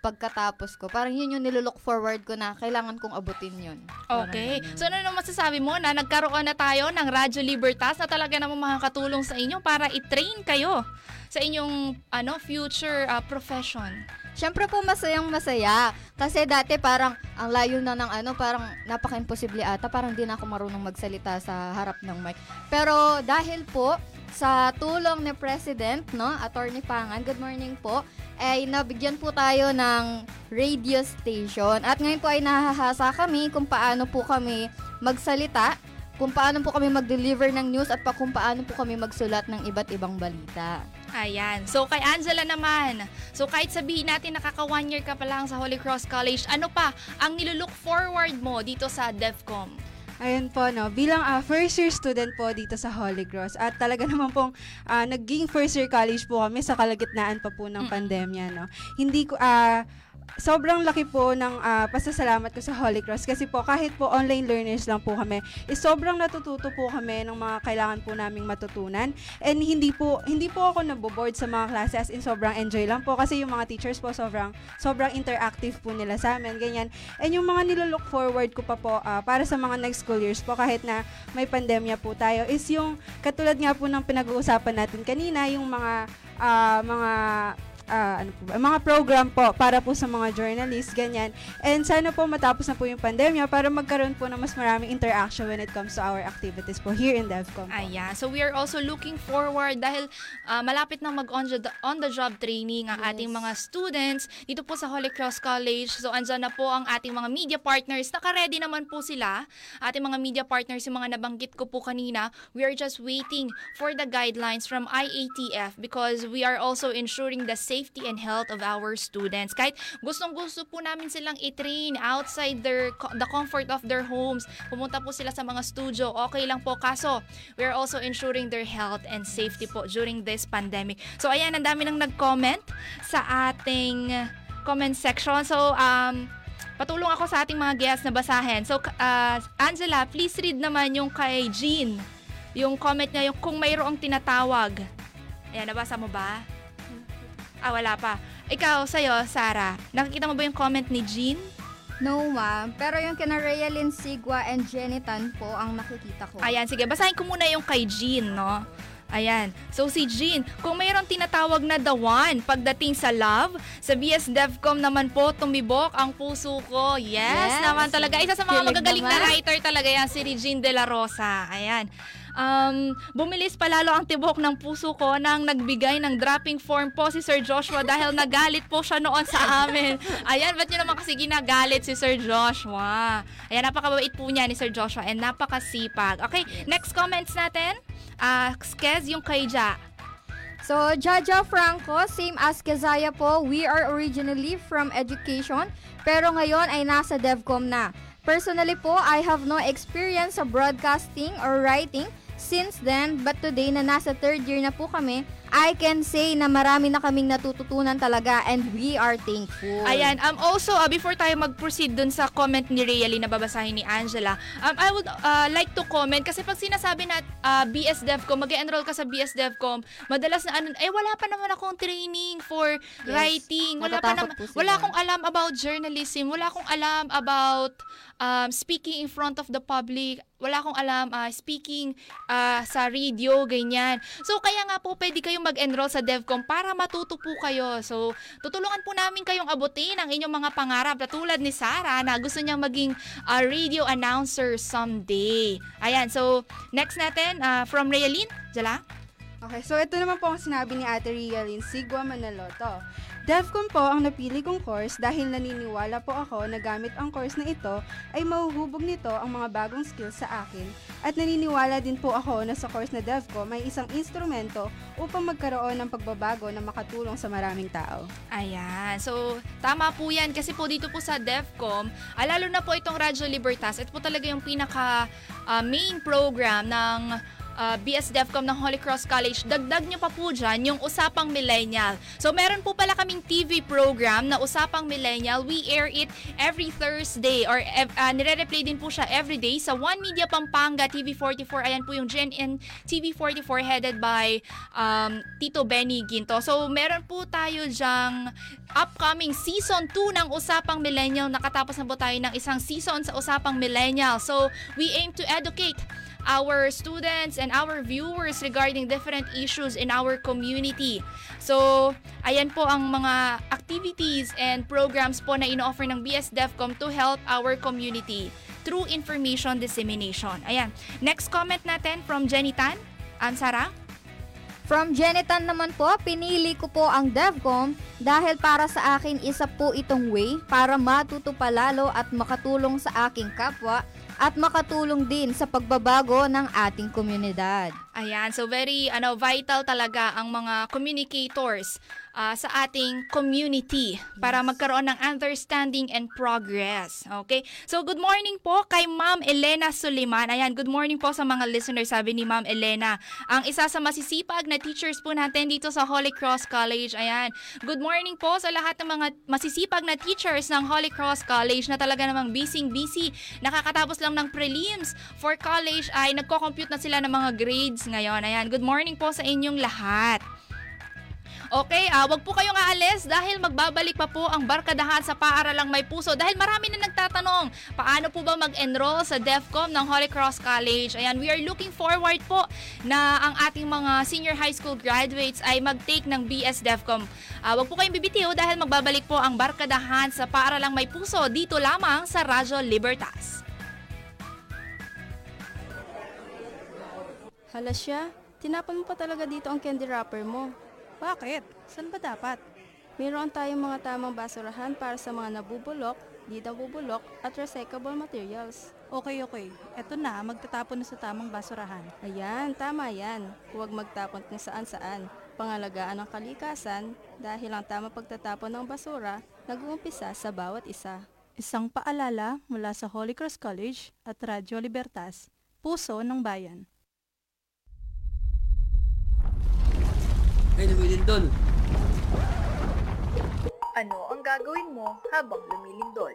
pagkatapos ko. Parang yun yung nilulook forward ko na kailangan kong abutin yun. Okay. So ano naman masasabi mo na nagkaroon na tayo ng Radyo Libertas na talaga namang makakatulong sa inyo para i-train kayo sa inyong ano future uh, profession? Siyempre po masayang masaya. Kasi dati parang ang layo na ng ano, parang napaka-imposible ata. Parang di na ako marunong magsalita sa harap ng mic. Pero dahil po sa tulong ni President, no, Attorney Pangan, good morning po, ay nabigyan po tayo ng radio station. At ngayon po ay nahahasa kami kung paano po kami magsalita, kung paano po kami mag-deliver ng news at pa kung paano po kami magsulat ng iba't ibang balita. Ayan. So, kay Angela naman. So, kahit sabihin natin nakaka one year ka pa lang sa Holy Cross College, ano pa ang nilulook forward mo dito sa DEFCOM? Ayun po, no, bilang ah, first year student po dito sa Holy Cross at talaga [laughs] naman pong ah, naging first year college po kami sa kalagitnaan pa po ng pandemya, no. Hindi ko, ah, sobrang laki po ng ah, pasasalamat ko sa Holy Cross kasi po kahit po online learners lang po kami, is sobrang natututo po kami ng mga kailangan po naming matutunan. And hindi po hindi po ako naboboard sa mga klase as in sobrang enjoy lang po kasi yung mga teachers po sobrang sobrang interactive po nila sa amin ganyan. And yung mga nilolook forward ko pa po ah, para sa mga next school years po kahit na may pandemya po tayo is yung katulad nga po ng pinag-uusapan natin kanina yung mga ah, mga ah, ano po ba, mga program po para po sa mga journalists, ganyan. And sana po matapos na po yung pandemya para magkaroon po ng mas maraming interaction when it comes to our activities po here in DevCom. po. Ayan. So we are also looking forward dahil ah, malapit na mag on the, on the job training ang ating mga students dito po sa Holy Cross College. So andyan na po ang ating mga media partners. Naka-ready naman po sila. Ating mga media partners, yung mga nabanggit ko po kanina. We are just waiting for the guidelines from IATF because we are also ensuring the safety and health of our students. Kahit gustong-gusto po namin silang i-train outside their the comfort of their homes. Pumunta po sila sa mga studio. Okay lang po. Kaso, we are also ensuring their health and safety po during this pandemic. So, ayan, ang dami nang nag-comment sa ating comment section. So, um, patulong ako sa ating mga guests na basahin. So, uh, Angela, please read naman yung kay Jean. Yung comment niya, yung kung mayroong tinatawag. Ayan, nabasa mo ba? Ah, wala pa. Ikaw, sa'yo, Sarah, nakikita mo ba yung comment ni Jean? No, ma'am. Pero yung kina Rayalyn Sigwa and Jenny Tan po ang nakikita ko. Ayan, sige, basahin ko muna yung kay Jean, no? Ayan. So si Jean, kung mayroong tinatawag na the one pagdating sa love, sa BS DevCom naman po tumibok ang puso ko. Yes, Yes. naman talaga. Isa sa mga Kilig magagaling na naman. writer talaga yan, si Regine De La Rosa. Ayan. Um, bumilis palalo ang tibok ng puso ko nang nagbigay ng dropping form po si Sir Joshua dahil nagalit po siya noon sa amin. Ayan, ba't nyo naman kasi ginagalit si Sir Joshua? Ayan, napakabait po niya ni Sir Joshua and napakasipag. Okay, next comments natin. Ah, Skez, yung kay Ja. So, Jaja Franco, same as Kezaya po, we are originally from education, pero ngayon ay nasa DevCom na. Personally po, I have no experience sa broadcasting or writing since then, but today na nasa third year na po kami, I can say na marami na kaming natututunan talaga and we are thankful. Ayan, um also uh, before tayo mag-proceed dun sa comment ni Rayali na babasahin ni Angela, um I would uh, like to comment kasi pag sinasabi na uh, BS DevCom, mag-enroll ka sa BS DevCom, madalas na ano, eh wala pa naman akong training for Yes. writing. Wala pa naman wala akong alam about journalism, wala akong alam about um, speaking in front of the public, wala akong alam uh, speaking uh, sa radio, ganyan. So, kaya nga po, pwede kayong mag-enroll sa DevCom para matuto po kayo. So, tutulungan po namin kayong abutin ang inyong mga pangarap. Tulad ni Sarah na gusto niyang maging uh, radio announcer someday. Ayan, so, next natin, uh, from Realin, Jala? Okay, so ito naman po ang sinabi ni Ate Rialyn Sigwa Manaloto. DevCom po ang napili kong course dahil naniniwala po ako na gamit ang course na ito ay mahuhubog nito ang mga bagong skills sa akin at naniniwala din po ako na sa course na DevCom may isang instrumento upang magkaroon ng pagbabago na makatulong sa maraming tao. Ayan. So, tama po yan. Kasi po dito po sa DEFCOM, ah, lalo na po itong Radyo Libertas, ito po talaga yung pinaka ah, main program ng ah, BS DEFCOM ng Holy Cross College. Dagdag nyo pa po dyan yung Usapang Millennial. So, meron po pala kaming TV program na Usapang Millennial. We air it every Thursday or ah, nire-replay din po siya every day sa One Media Pampanga TV44. Ayan po yung GNN TV44 headed by um, Tito Benny Ginto. So, meron po tayo dyang upcoming season 2 ng Usapang Millennial. Nakatapos na po tayo ng isang season sa Usapang Millennial. So, we aim to educate our students and our viewers regarding different issues in our community. So, ayan po ang mga activities and programs po na ino-offer ng BS DevCom to help our community through information dissemination. Ayan. Next comment natin from Jenny Tan. Ansara? From Jenitan naman po, pinili ko po ang DevCom dahil para sa akin isa po itong way para matuto pa lalo at makatulong sa aking kapwa at makatulong din sa pagbabago ng ating komunidad. Ayan, so very ano vital talaga ang mga communicators ah, sa ating community para magkaroon ng understanding and progress. Okay? So good morning po kay Ma'am Elena Suliman. Ayan, good morning po sa mga listeners sabi ni Ma'am Elena. Ang isa sa masisipag na teachers po natin dito sa Holy Cross College. Ayan. Good morning po sa lahat ng mga masisipag na teachers ng Holy Cross College na talaga namang busy-busy. Nakakatapos lang ng prelims for college ay nagko-compute na sila ng mga grades ngayon. Ayan, good morning po sa inyong lahat. Okay, ah, wag po kayong aalis dahil magbabalik pa po ang barkadahan sa paaralang may puso dahil marami na nagtatanong, paano po ba mag-enroll sa DEFCOM ng Holy Cross College? Ayan, we are looking forward po na ang ating mga senior high school graduates ay mag-take ng BS DEFCOM. Ah, wag po kayong bibitiw dahil magbabalik po ang barkadahan sa paaralang may puso dito lamang sa Radyo Libertas. Hala siya, tinapon mo pa talaga dito ang candy wrapper mo. Bakit? Saan ba dapat? Mayroon tayong mga tamang basurahan para sa mga nabubulok, di nabubulok, at recyclable materials. Okay, okay. Eto na, magtatapon na sa tamang basurahan. Ayan, tama yan. Huwag magtapon kung saan-saan. Pangalagaan ng kalikasan dahil ang tamang pagtatapon ng basura nag-uumpisa sa bawat isa. Isang paalala mula sa Holy Cross College at Radyo Libertas, Puso ng Bayan. Lumilindol. Ano ang gagawin mo habang lumilindol?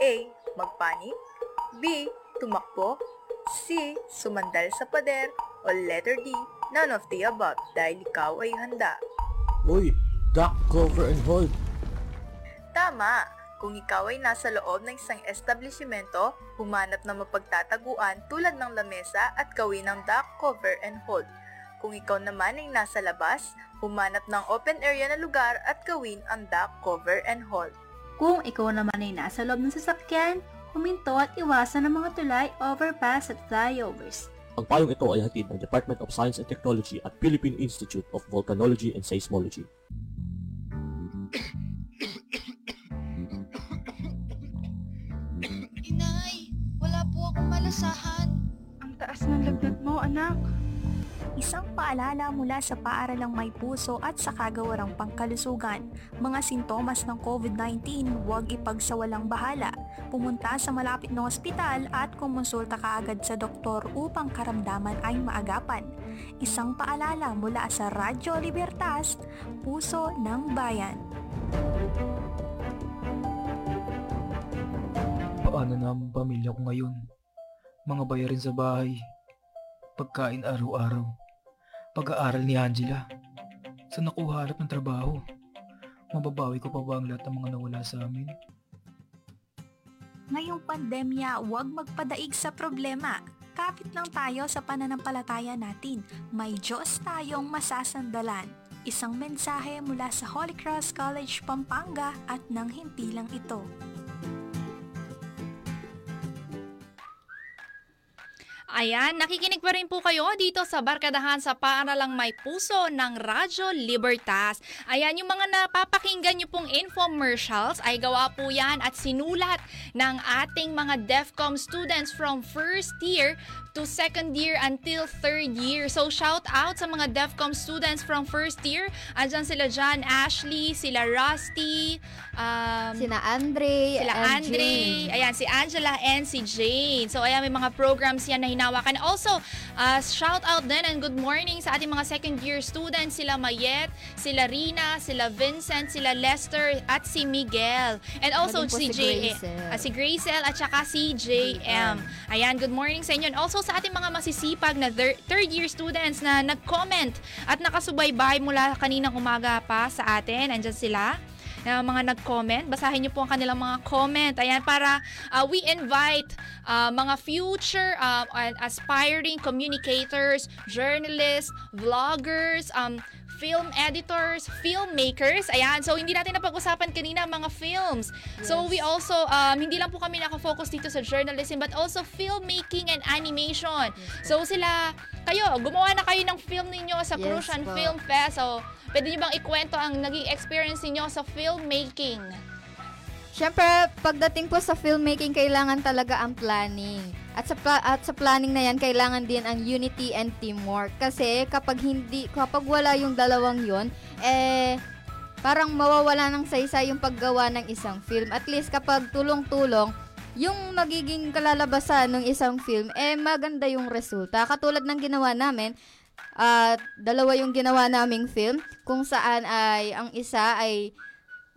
A. Magpanik B. Tumakbo C. Sumandal sa pader o letter D. None of the above dahil ikaw ay handa. Uy, duck cover and hold. Tama! Kung ikaw ay nasa loob ng isang establishmento, humanap ng mapagtataguan tulad ng lamesa at gawin ng duck cover and hold. Kung ikaw naman ay nasa labas, humanap ng open area na lugar at gawin ang duck cover and hold. Kung ikaw naman ay nasa loob ng sasakyan, huminto at iwasan ang mga tulay, overpass at flyovers. Ang payong ito ay hatid ng Department of Science and Technology at Philippine Institute of Volcanology and Seismology. Inay, wala po akong malasahan. Ang taas ng lagnat mo, anak. Isang paalala mula sa paaralang may puso at sa kagawarang pangkalusugan. Mga sintomas ng COVID-19, huwag ipagsawalang bahala. Pumunta sa malapit na ospital at kumonsulta kaagad sa doktor upang karamdaman ay maagapan. Isang paalala mula sa Radyo Libertas, Puso ng Bayan. Paano na ang pamilya ko ngayon? Mga bayarin sa bahay. Pagkain araw-araw. Pag-aaral ni Angela. Saan ako harap ng trabaho? Mababawi ko pa ba ang lahat ng mga nawala sa amin? Ngayong pandemya, huwag magpadaig sa problema. Kapit lang tayo sa pananampalataya natin. May Diyos tayong masasandalan. Isang mensahe mula sa Holy Cross College, Pampanga at nang hindi lang ito. Ayan, nakikinig pa rin po kayo dito sa Barkadahan sa Paaralang May Puso ng Radyo Libertas. Ayan, yung mga napapakinggan nyo pong infomercials ay gawa po yan at sinulat ng ating mga DEFCOM students from first year to second year until third year. So shout out sa mga DEFCOM students from first year. Andyan sila John, Ashley, sila Rusty, um, Sina Andre sila and Andre, Jane. ayan, si Angela and si Jane. So, ayan, may mga programs yan na hinawakan. Also, uh, shout out din and good morning sa ating mga second year students, sila Mayet, sila Rina, sila Vincent, sila Lester, at si Miguel. And also si, si J, Gracel. ah, si Gracel at saka si JM. Ayan, good morning sa inyo. And also sa ating mga masisipag na thir- third year students na nag-comment at nakasubaybay mula kaninang umaga pa sa atin. Andyan sila na mga nag-comment. Basahin niyo po ang kanilang mga comment. Ayan, para uh, we invite uh, mga future uh, aspiring communicators, journalists, vloggers, um, film editors, filmmakers. Ayan, so hindi natin napag-usapan kanina ang mga films. So Yes. we also, um, hindi lang po kami nakafocus dito sa journalism but also filmmaking and animation. So sila, kayo, gumawa na kayo ng film ninyo sa Yes Crucian po. Film Fest. So pwede nyo bang ikwento ang naging experience ninyo sa filmmaking? Siyempre, pagdating po sa filmmaking, kailangan talaga ang planning. At sa, pla- at sa planning na yan, kailangan din ang unity and teamwork. Kasi kapag hindi, kapag wala yung dalawang yon eh, parang mawawala ng saysay yung paggawa ng isang film. At least kapag tulong-tulong, yung magiging kalalabasan ng isang film, eh maganda yung resulta. Katulad ng ginawa namin, at dalawa yung ginawa naming film, kung saan ay ang isa ay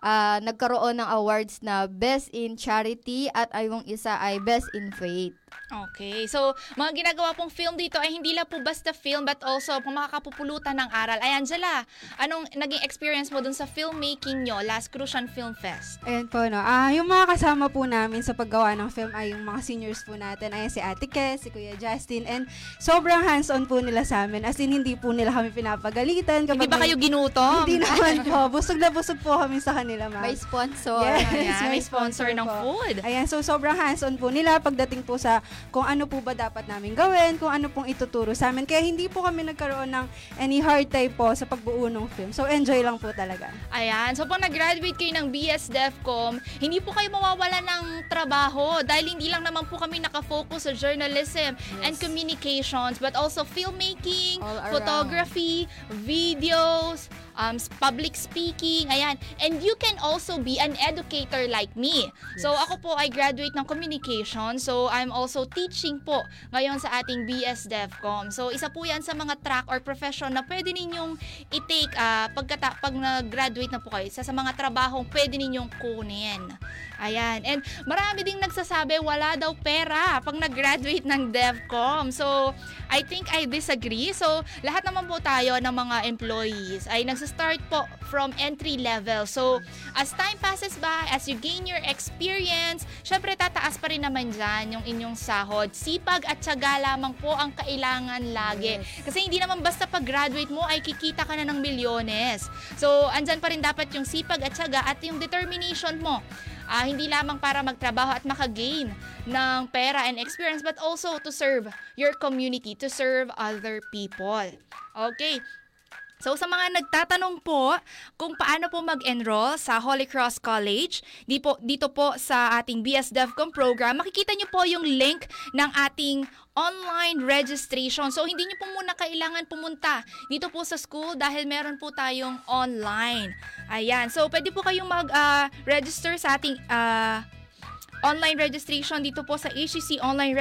ah, nagkaroon ng awards na Best in Charity at ay yung isa ay Best in Faith. Okay. So, mga ginagawa pong film dito ay hindi lang po basta film but also kung makakapupulutan ng aral. Ay, Angela, anong naging experience mo dun sa filmmaking nyo last Crucian Film Fest? Ayan po, no. Ah, yung mga kasama po namin sa paggawa ng film ay yung mga seniors po natin. Ayan si Ate Kes, si Kuya Justin, and sobrang hands-on po nila sa amin. As in, hindi po nila kami pinapagalitan. Hindi ba may- kayo ginutom? Hindi naman po. Busog na busog po kami sa kanila, ma'am. May sponsor. Yes, Ayan, may sponsor ng po. food. Ayan, so sobrang hands-on po nila pagdating po sa kung ano po ba dapat namin gawin, kung ano pong ituturo sa amin. Kaya hindi po kami nagkaroon ng any hard time po sa pagbuo ng film. So enjoy lang po talaga. Ayan. So, pag nag-graduate kayo ng BS DevCom, hindi po kayo mawawala ng trabaho dahil hindi lang naman po kami nakafocus sa journalism and communications but also filmmaking, photography, videos, um, public speaking, ayan. And you can also be an educator like me. So, ako po ay graduate ng communication. So, I'm also teaching po ngayon sa ating BS DevCom. So, isa po yan sa mga track or profession na pwede ninyong i-take ah, pagkata- pag nag-graduate na po kayo. Isa sa mga trabahong pwede ninyong kunin. Ayan. And marami ding nagsasabi wala daw pera pag nag-graduate ng DevCom. So, I think I disagree. So, lahat naman po tayo ng mga employees ay nagsa-start po from entry level. So, as time passes by, as you gain your experience, syempre tataas pa rin naman dyan yung inyong sahod. Sipag at tiyaga lamang po ang kailangan lagi. Kasi hindi naman basta pag-graduate mo ay kikita ka na ng milyones. So, andyan pa rin dapat yung sipag at tiyaga at yung determination mo. Ah, hindi lamang para magtrabaho at makagain ng pera and experience but also to serve your community, to serve other people. Okay. So sa mga nagtatanong po kung paano po mag-enroll sa Holy Cross College, di po, dito po sa ating BS DevCom program, makikita niyo po yung link ng ating online registration. So hindi niyo po muna kailangan pumunta dito po sa school dahil meron po tayong online. Ayan. So pwede po kayong mag-register sa ating ah, online registration dito po sa HCC online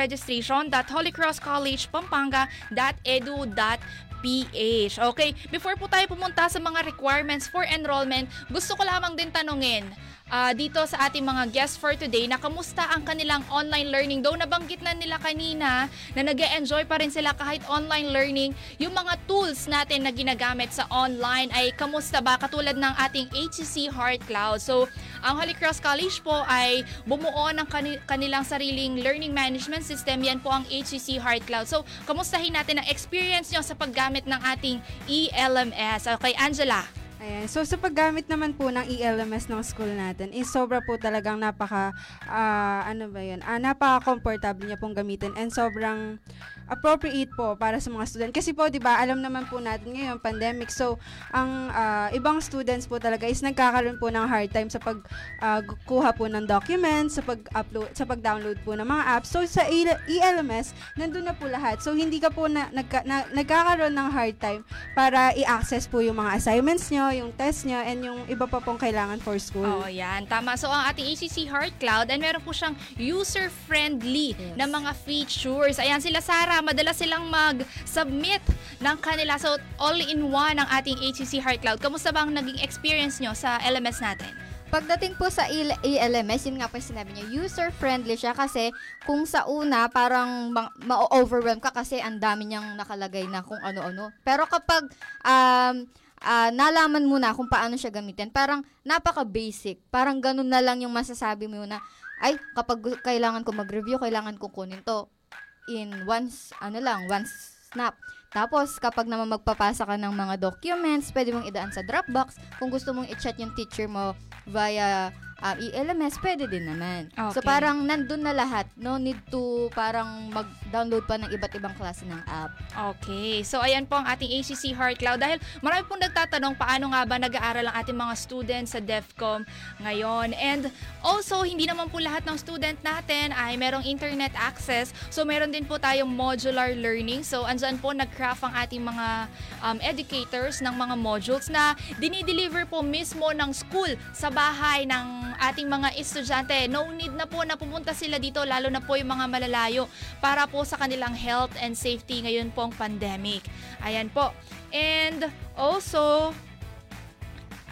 registration.holycrosscollegepampanga.edu.ph. Okay, before po tayo pumunta sa mga requirements for enrollment, gusto ko lamang din tanungin ah, dito sa ating mga guests for today na kamusta ang kanilang online learning. Though nabanggit na nila kanina na nag enjoy pa rin sila kahit online learning, yung mga tools natin na ginagamit sa online ay kamusta ba? Katulad ng ating HCC Heart Cloud. So, ang Holy Cross College po ay bumuo ng kani- kanilang sariling learning management system. Yan po ang HCC Heart Cloud. So, kamustahin natin ang experience nyo sa paggamit ng ating ELMS. Okay, Angela. Ayan. So, sa paggamit naman po ng E ELMS ng school natin, is sobra po talagang napaka, ah, ano ba yun, ah, napaka-comfortable niya pong gamitin and sobrang appropriate po para sa mga student. Kasi po, di ba, alam naman po natin ngayon, pandemic, so, ang ah, ibang students po talaga is nagkakaroon po ng hard time sa pagkuha po ng documents, sa pag-upload, sa pag-download po ng mga apps. So, sa E- ELMS, nandun na po lahat. So, hindi ka po na, nagka, na, nagkakaroon ng hard time para i-access po yung mga assignments nyo, yung test nyo, and yung iba pa pong kailangan for school. Oo, yan. Tama. So, ang ating ACC Heart Cloud, and meron po siyang user-friendly na mga features. Ayan, sila Sarah, madalas silang mag-submit ng kanila. So, all-in-one ang ating ACC Heart Cloud. Kamusta ba ang naging experience nyo sa LMS natin? Pagdating po sa E- ELMS, yun nga po sinabi niya, user-friendly siya kasi kung sa una, parang ma- ma-overwhelm ka kasi ang dami niyang nakalagay na kung ano-ano. Pero kapag um, ah, nalaman mo na kung paano siya gamitin, parang napaka-basic. Parang ganun na lang yung masasabi mo na, ay, kapag kailangan ko mag-review, kailangan ko kunin to in once, ano lang, one snap. Tapos, kapag naman magpapasa ka ng mga documents, pwede mong idaan sa Dropbox. Kung gusto mong i-chat yung teacher mo via um, ELMS, pwede din naman. So Okay. parang nandun na lahat. No need to parang mag-download pa ng iba't ibang klase ng app. Okay. So, ayan po ang ating ACC Heart Cloud. Dahil marami pong nagtatanong paano nga ba nag-aaral ang ating mga students sa DEFCOM ngayon. And also, hindi naman po lahat ng student natin ay merong internet access. So, meron din po tayong modular learning. So, andyan po nag-craft ang ating mga um, educators ng mga modules na dinideliver po mismo ng school sa bahay ng ating mga estudyante. No need na po na pumunta sila dito, lalo na po yung mga malalayo para po sa kanilang health and safety ngayon pong pandemic. Ayan po. And also,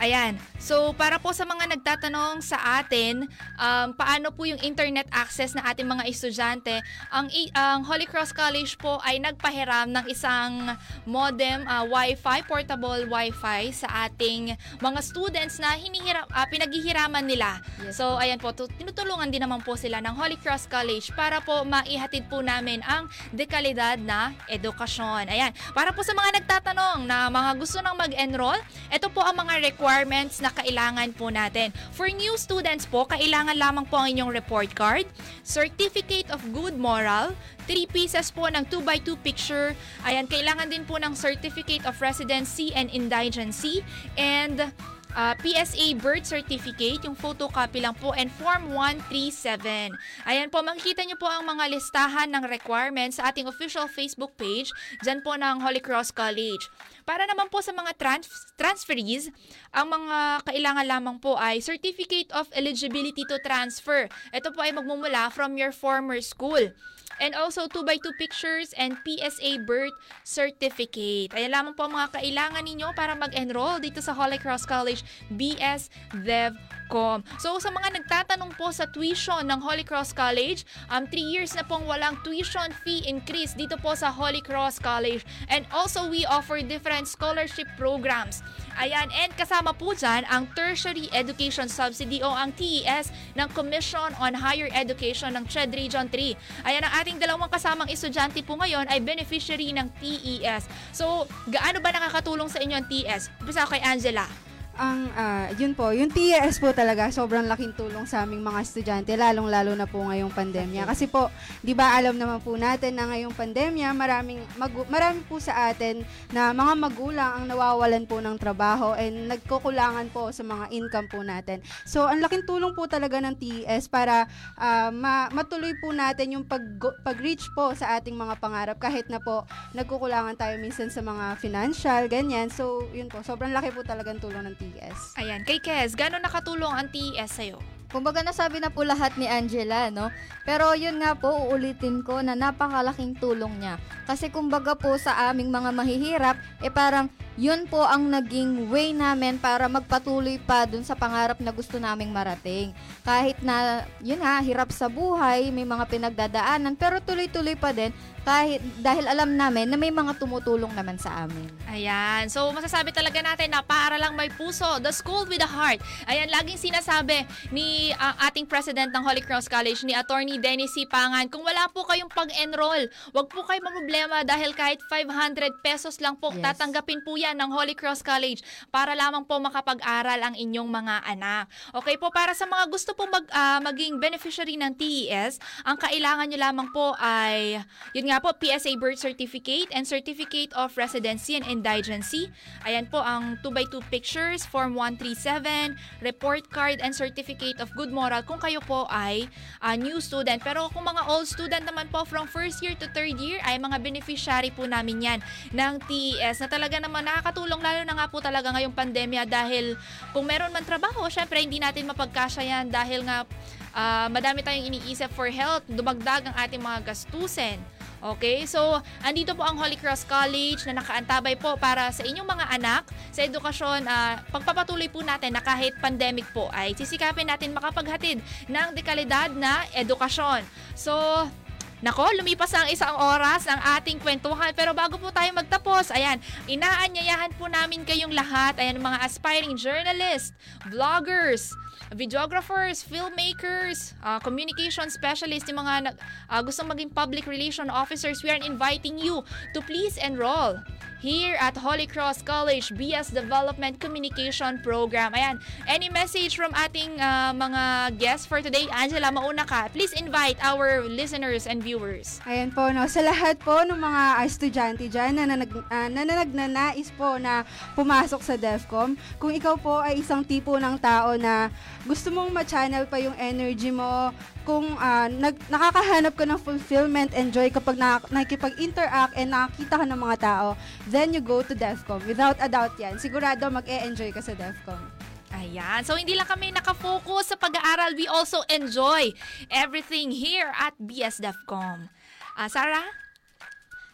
Ayan. So, para po sa mga nagtatanong sa atin, um, paano po yung internet access na ating mga estudyante, ang, ang Holy Cross College po ay nagpahiram ng isang modem, uh, Wi-Fi, portable Wi-Fi sa ating mga students na hinihiram, ah, pinaghihiraman nila. So, ayan po, tu- tinutulungan din naman po sila ng Holy Cross College para po maihatid po namin ang dekalidad na edukasyon. Ayan. Para po sa mga nagtatanong na mga gusto nang mag-enroll, ito po ang mga requirements na kailangan po natin. For new students po, kailangan lamang po ang inyong report card, Certificate of Good Moral, 3 pieces po ng 2x2 picture. Ayan, kailangan din po ng Certificate of Residency and Indigency and uh, PSA birth certificate, yung photocopy lang po, and Form 137. Ayan po, makikita nyo po ang mga listahan ng requirements sa ating official Facebook page, dyan po ng Holy Cross College. Para naman po sa mga trans- transferees, ang mga kailangan lamang po ay Certificate of Eligibility to Transfer. Ito po ay magmumula from your former school. And also 2x2 pictures and PSA birth certificate. Ayan lamang po ang mga kailangan ninyo para mag-enroll dito sa Holy Cross College BS DevCom. So sa mga nagtatanong po sa tuition ng Holy Cross College, um 3 years na pong walang tuition fee increase dito po sa Holy Cross College. And also we offer different scholarship programs. Ayan, and kasama po dyan ang Tertiary Education Subsidy o ang TES ng Commission on Higher Education ng CHED Region 3. Ayan, ang ating dalawang kasamang estudyante po ngayon ay beneficiary ng TES. So, gaano ba nakakatulong sa inyo ang TES? Umpisa kay Angela. Ang, ah, yun po, yung TES po talaga, sobrang laking tulong sa aming mga estudyante, lalong-lalo na po ngayong pandemya. Kasi po, di ba alam naman po natin na ngayong pandemya, maraming, magu- marami po sa atin na mga magulang ang nawawalan po ng trabaho and nagkukulangan po sa mga income po natin. So, ang laking tulong po talaga ng TES para ah, ma- matuloy po natin yung pag- pag-reach po sa ating mga pangarap kahit na po nagkukulangan tayo minsan sa mga financial, ganyan. So, yun po, sobrang laki po talagang tulong ng TES. Ayan, kay Kez, gaano nakatulong ang TES sa'yo? Kumbaga nasabi na po lahat ni Angela, no? Pero yun nga po, uulitin ko na napakalaking tulong niya. Kasi kumbaga po sa aming mga mahihirap, eh parang yun po ang naging way namin para magpatuloy pa dun sa pangarap na gusto naming marating. Kahit na, yun nga, hirap sa buhay, may mga pinagdadaanan, pero tuloy-tuloy pa din kahit dahil alam namin na may mga tumutulong naman sa amin. Ayan. So, masasabi talaga natin na para lang may puso. The school with a heart. Ayan, laging sinasabi ni ah, ating president ng Holy Cross College, ni Attorney Dennis C. Pangan, kung wala po kayong pag-enroll, wag po kayo problema dahil kahit 500 pesos lang po, Yes. tatanggapin po yan ng Holy Cross College para lamang po makapag-aral ang inyong mga anak. Okay po, para sa mga gusto po mag, ah, maging beneficiary ng TES, ang kailangan nyo lamang po ay, yun nga po, PSA birth certificate and certificate of residency and indigency. Ayan po ang 2x2 pictures, Form 137, report card, and certificate of good moral kung kayo po ay ah, new student. Pero kung mga old student naman po from first year to third year, ay mga beneficiary po namin yan ng TES na talaga naman nakakatulong lalo na nga po talaga ngayong pandemya dahil kung meron man trabaho, syempre hindi natin mapagkasya yan dahil nga ah, madami tayong iniisip for health, dumagdag ang ating mga gastusin. Okay, so andito po ang Holy Cross College na nakaantabay po para sa inyong mga anak sa edukasyon. ah, pagpapatuloy po natin na kahit pandemic po ay sisikapin natin makapaghatid ng dekalidad na edukasyon. So, Nako, lumipas ang isang oras ang ating kwentuhan. Pero bago po tayo magtapos, ayan, inaanyayahan po namin kayong lahat, ayan, mga aspiring journalists, vloggers, videographers, filmmakers, uh, communication specialists, yung mga uh, gustong maging public relation officers, we are inviting you to please enroll here at Holy Cross College BS Development Communication Program. Ayan, any message from ating uh, mga guests for today? Angela, mauna ka. Please invite our listeners and viewers. Ayan po, no, sa lahat po ng mga estudyante dyan na, nanag, uh, na nanagnanais po na pumasok sa DEFCOM, kung ikaw po ay isang tipo ng tao na gusto mong ma-channel pa yung energy mo, kung uh, nag, nakakahanap ka ng fulfillment and joy kapag na, nakikipag-interact and nakakita ka ng mga tao, then you go to DEFCOM. Without a doubt yan. Sigurado mag-e-enjoy ka sa DEFCOM. Ayan. So, hindi lang kami nakafocus sa pag-aaral. We also enjoy everything here at BS DEFCOM. Uh, Sarah?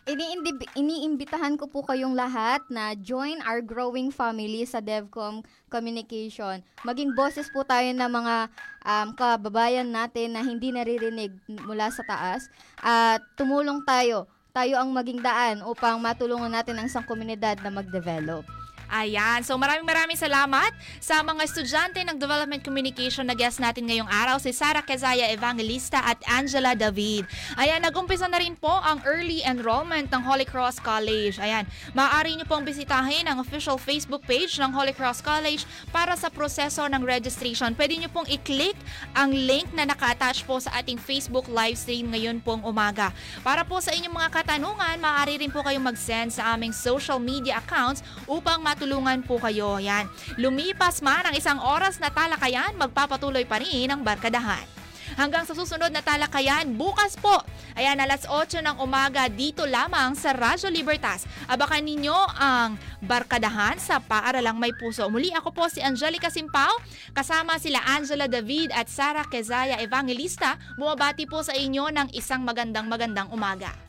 Iniindi- iniimbitahan ko po kayong lahat na join our growing family sa DevCom Communication. Maging boses po tayo ng mga um, kababayan natin na hindi naririnig mula sa taas. At tumulong tayo. Tayo ang maging daan upang matulungan natin ang isang komunidad na mag-develop. Ayan. So maraming maraming salamat sa mga estudyante ng Development Communication na guest natin ngayong araw, si Sara Quezaya Evangelista at Angela David. Ayan, nag-umpisa na rin po ang early enrollment ng Holy Cross College. Ayan, maaari niyo pong bisitahin ang official Facebook page ng Holy Cross College para sa proseso ng registration. Pwede niyo pong i-click ang link na naka-attach po sa ating Facebook live stream ngayon pong umaga. Para po sa inyong mga katanungan, maaari rin po kayong mag-send sa aming social media accounts upang matulungan po kayo. Yan. Lumipas man ang isang oras na talakayan, magpapatuloy pa rin ang barkadahan. Hanggang sa susunod na talakayan, bukas po. Ayan, alas 8 ng umaga dito lamang sa Radyo Libertas. Abakan ninyo ang barkadahan sa Paaralang May Puso. Muli ako po si Angelica Simpao, kasama sila Angela David at Sara Quezaya Evangelista. Bumabati po sa inyo ng isang magandang magandang umaga.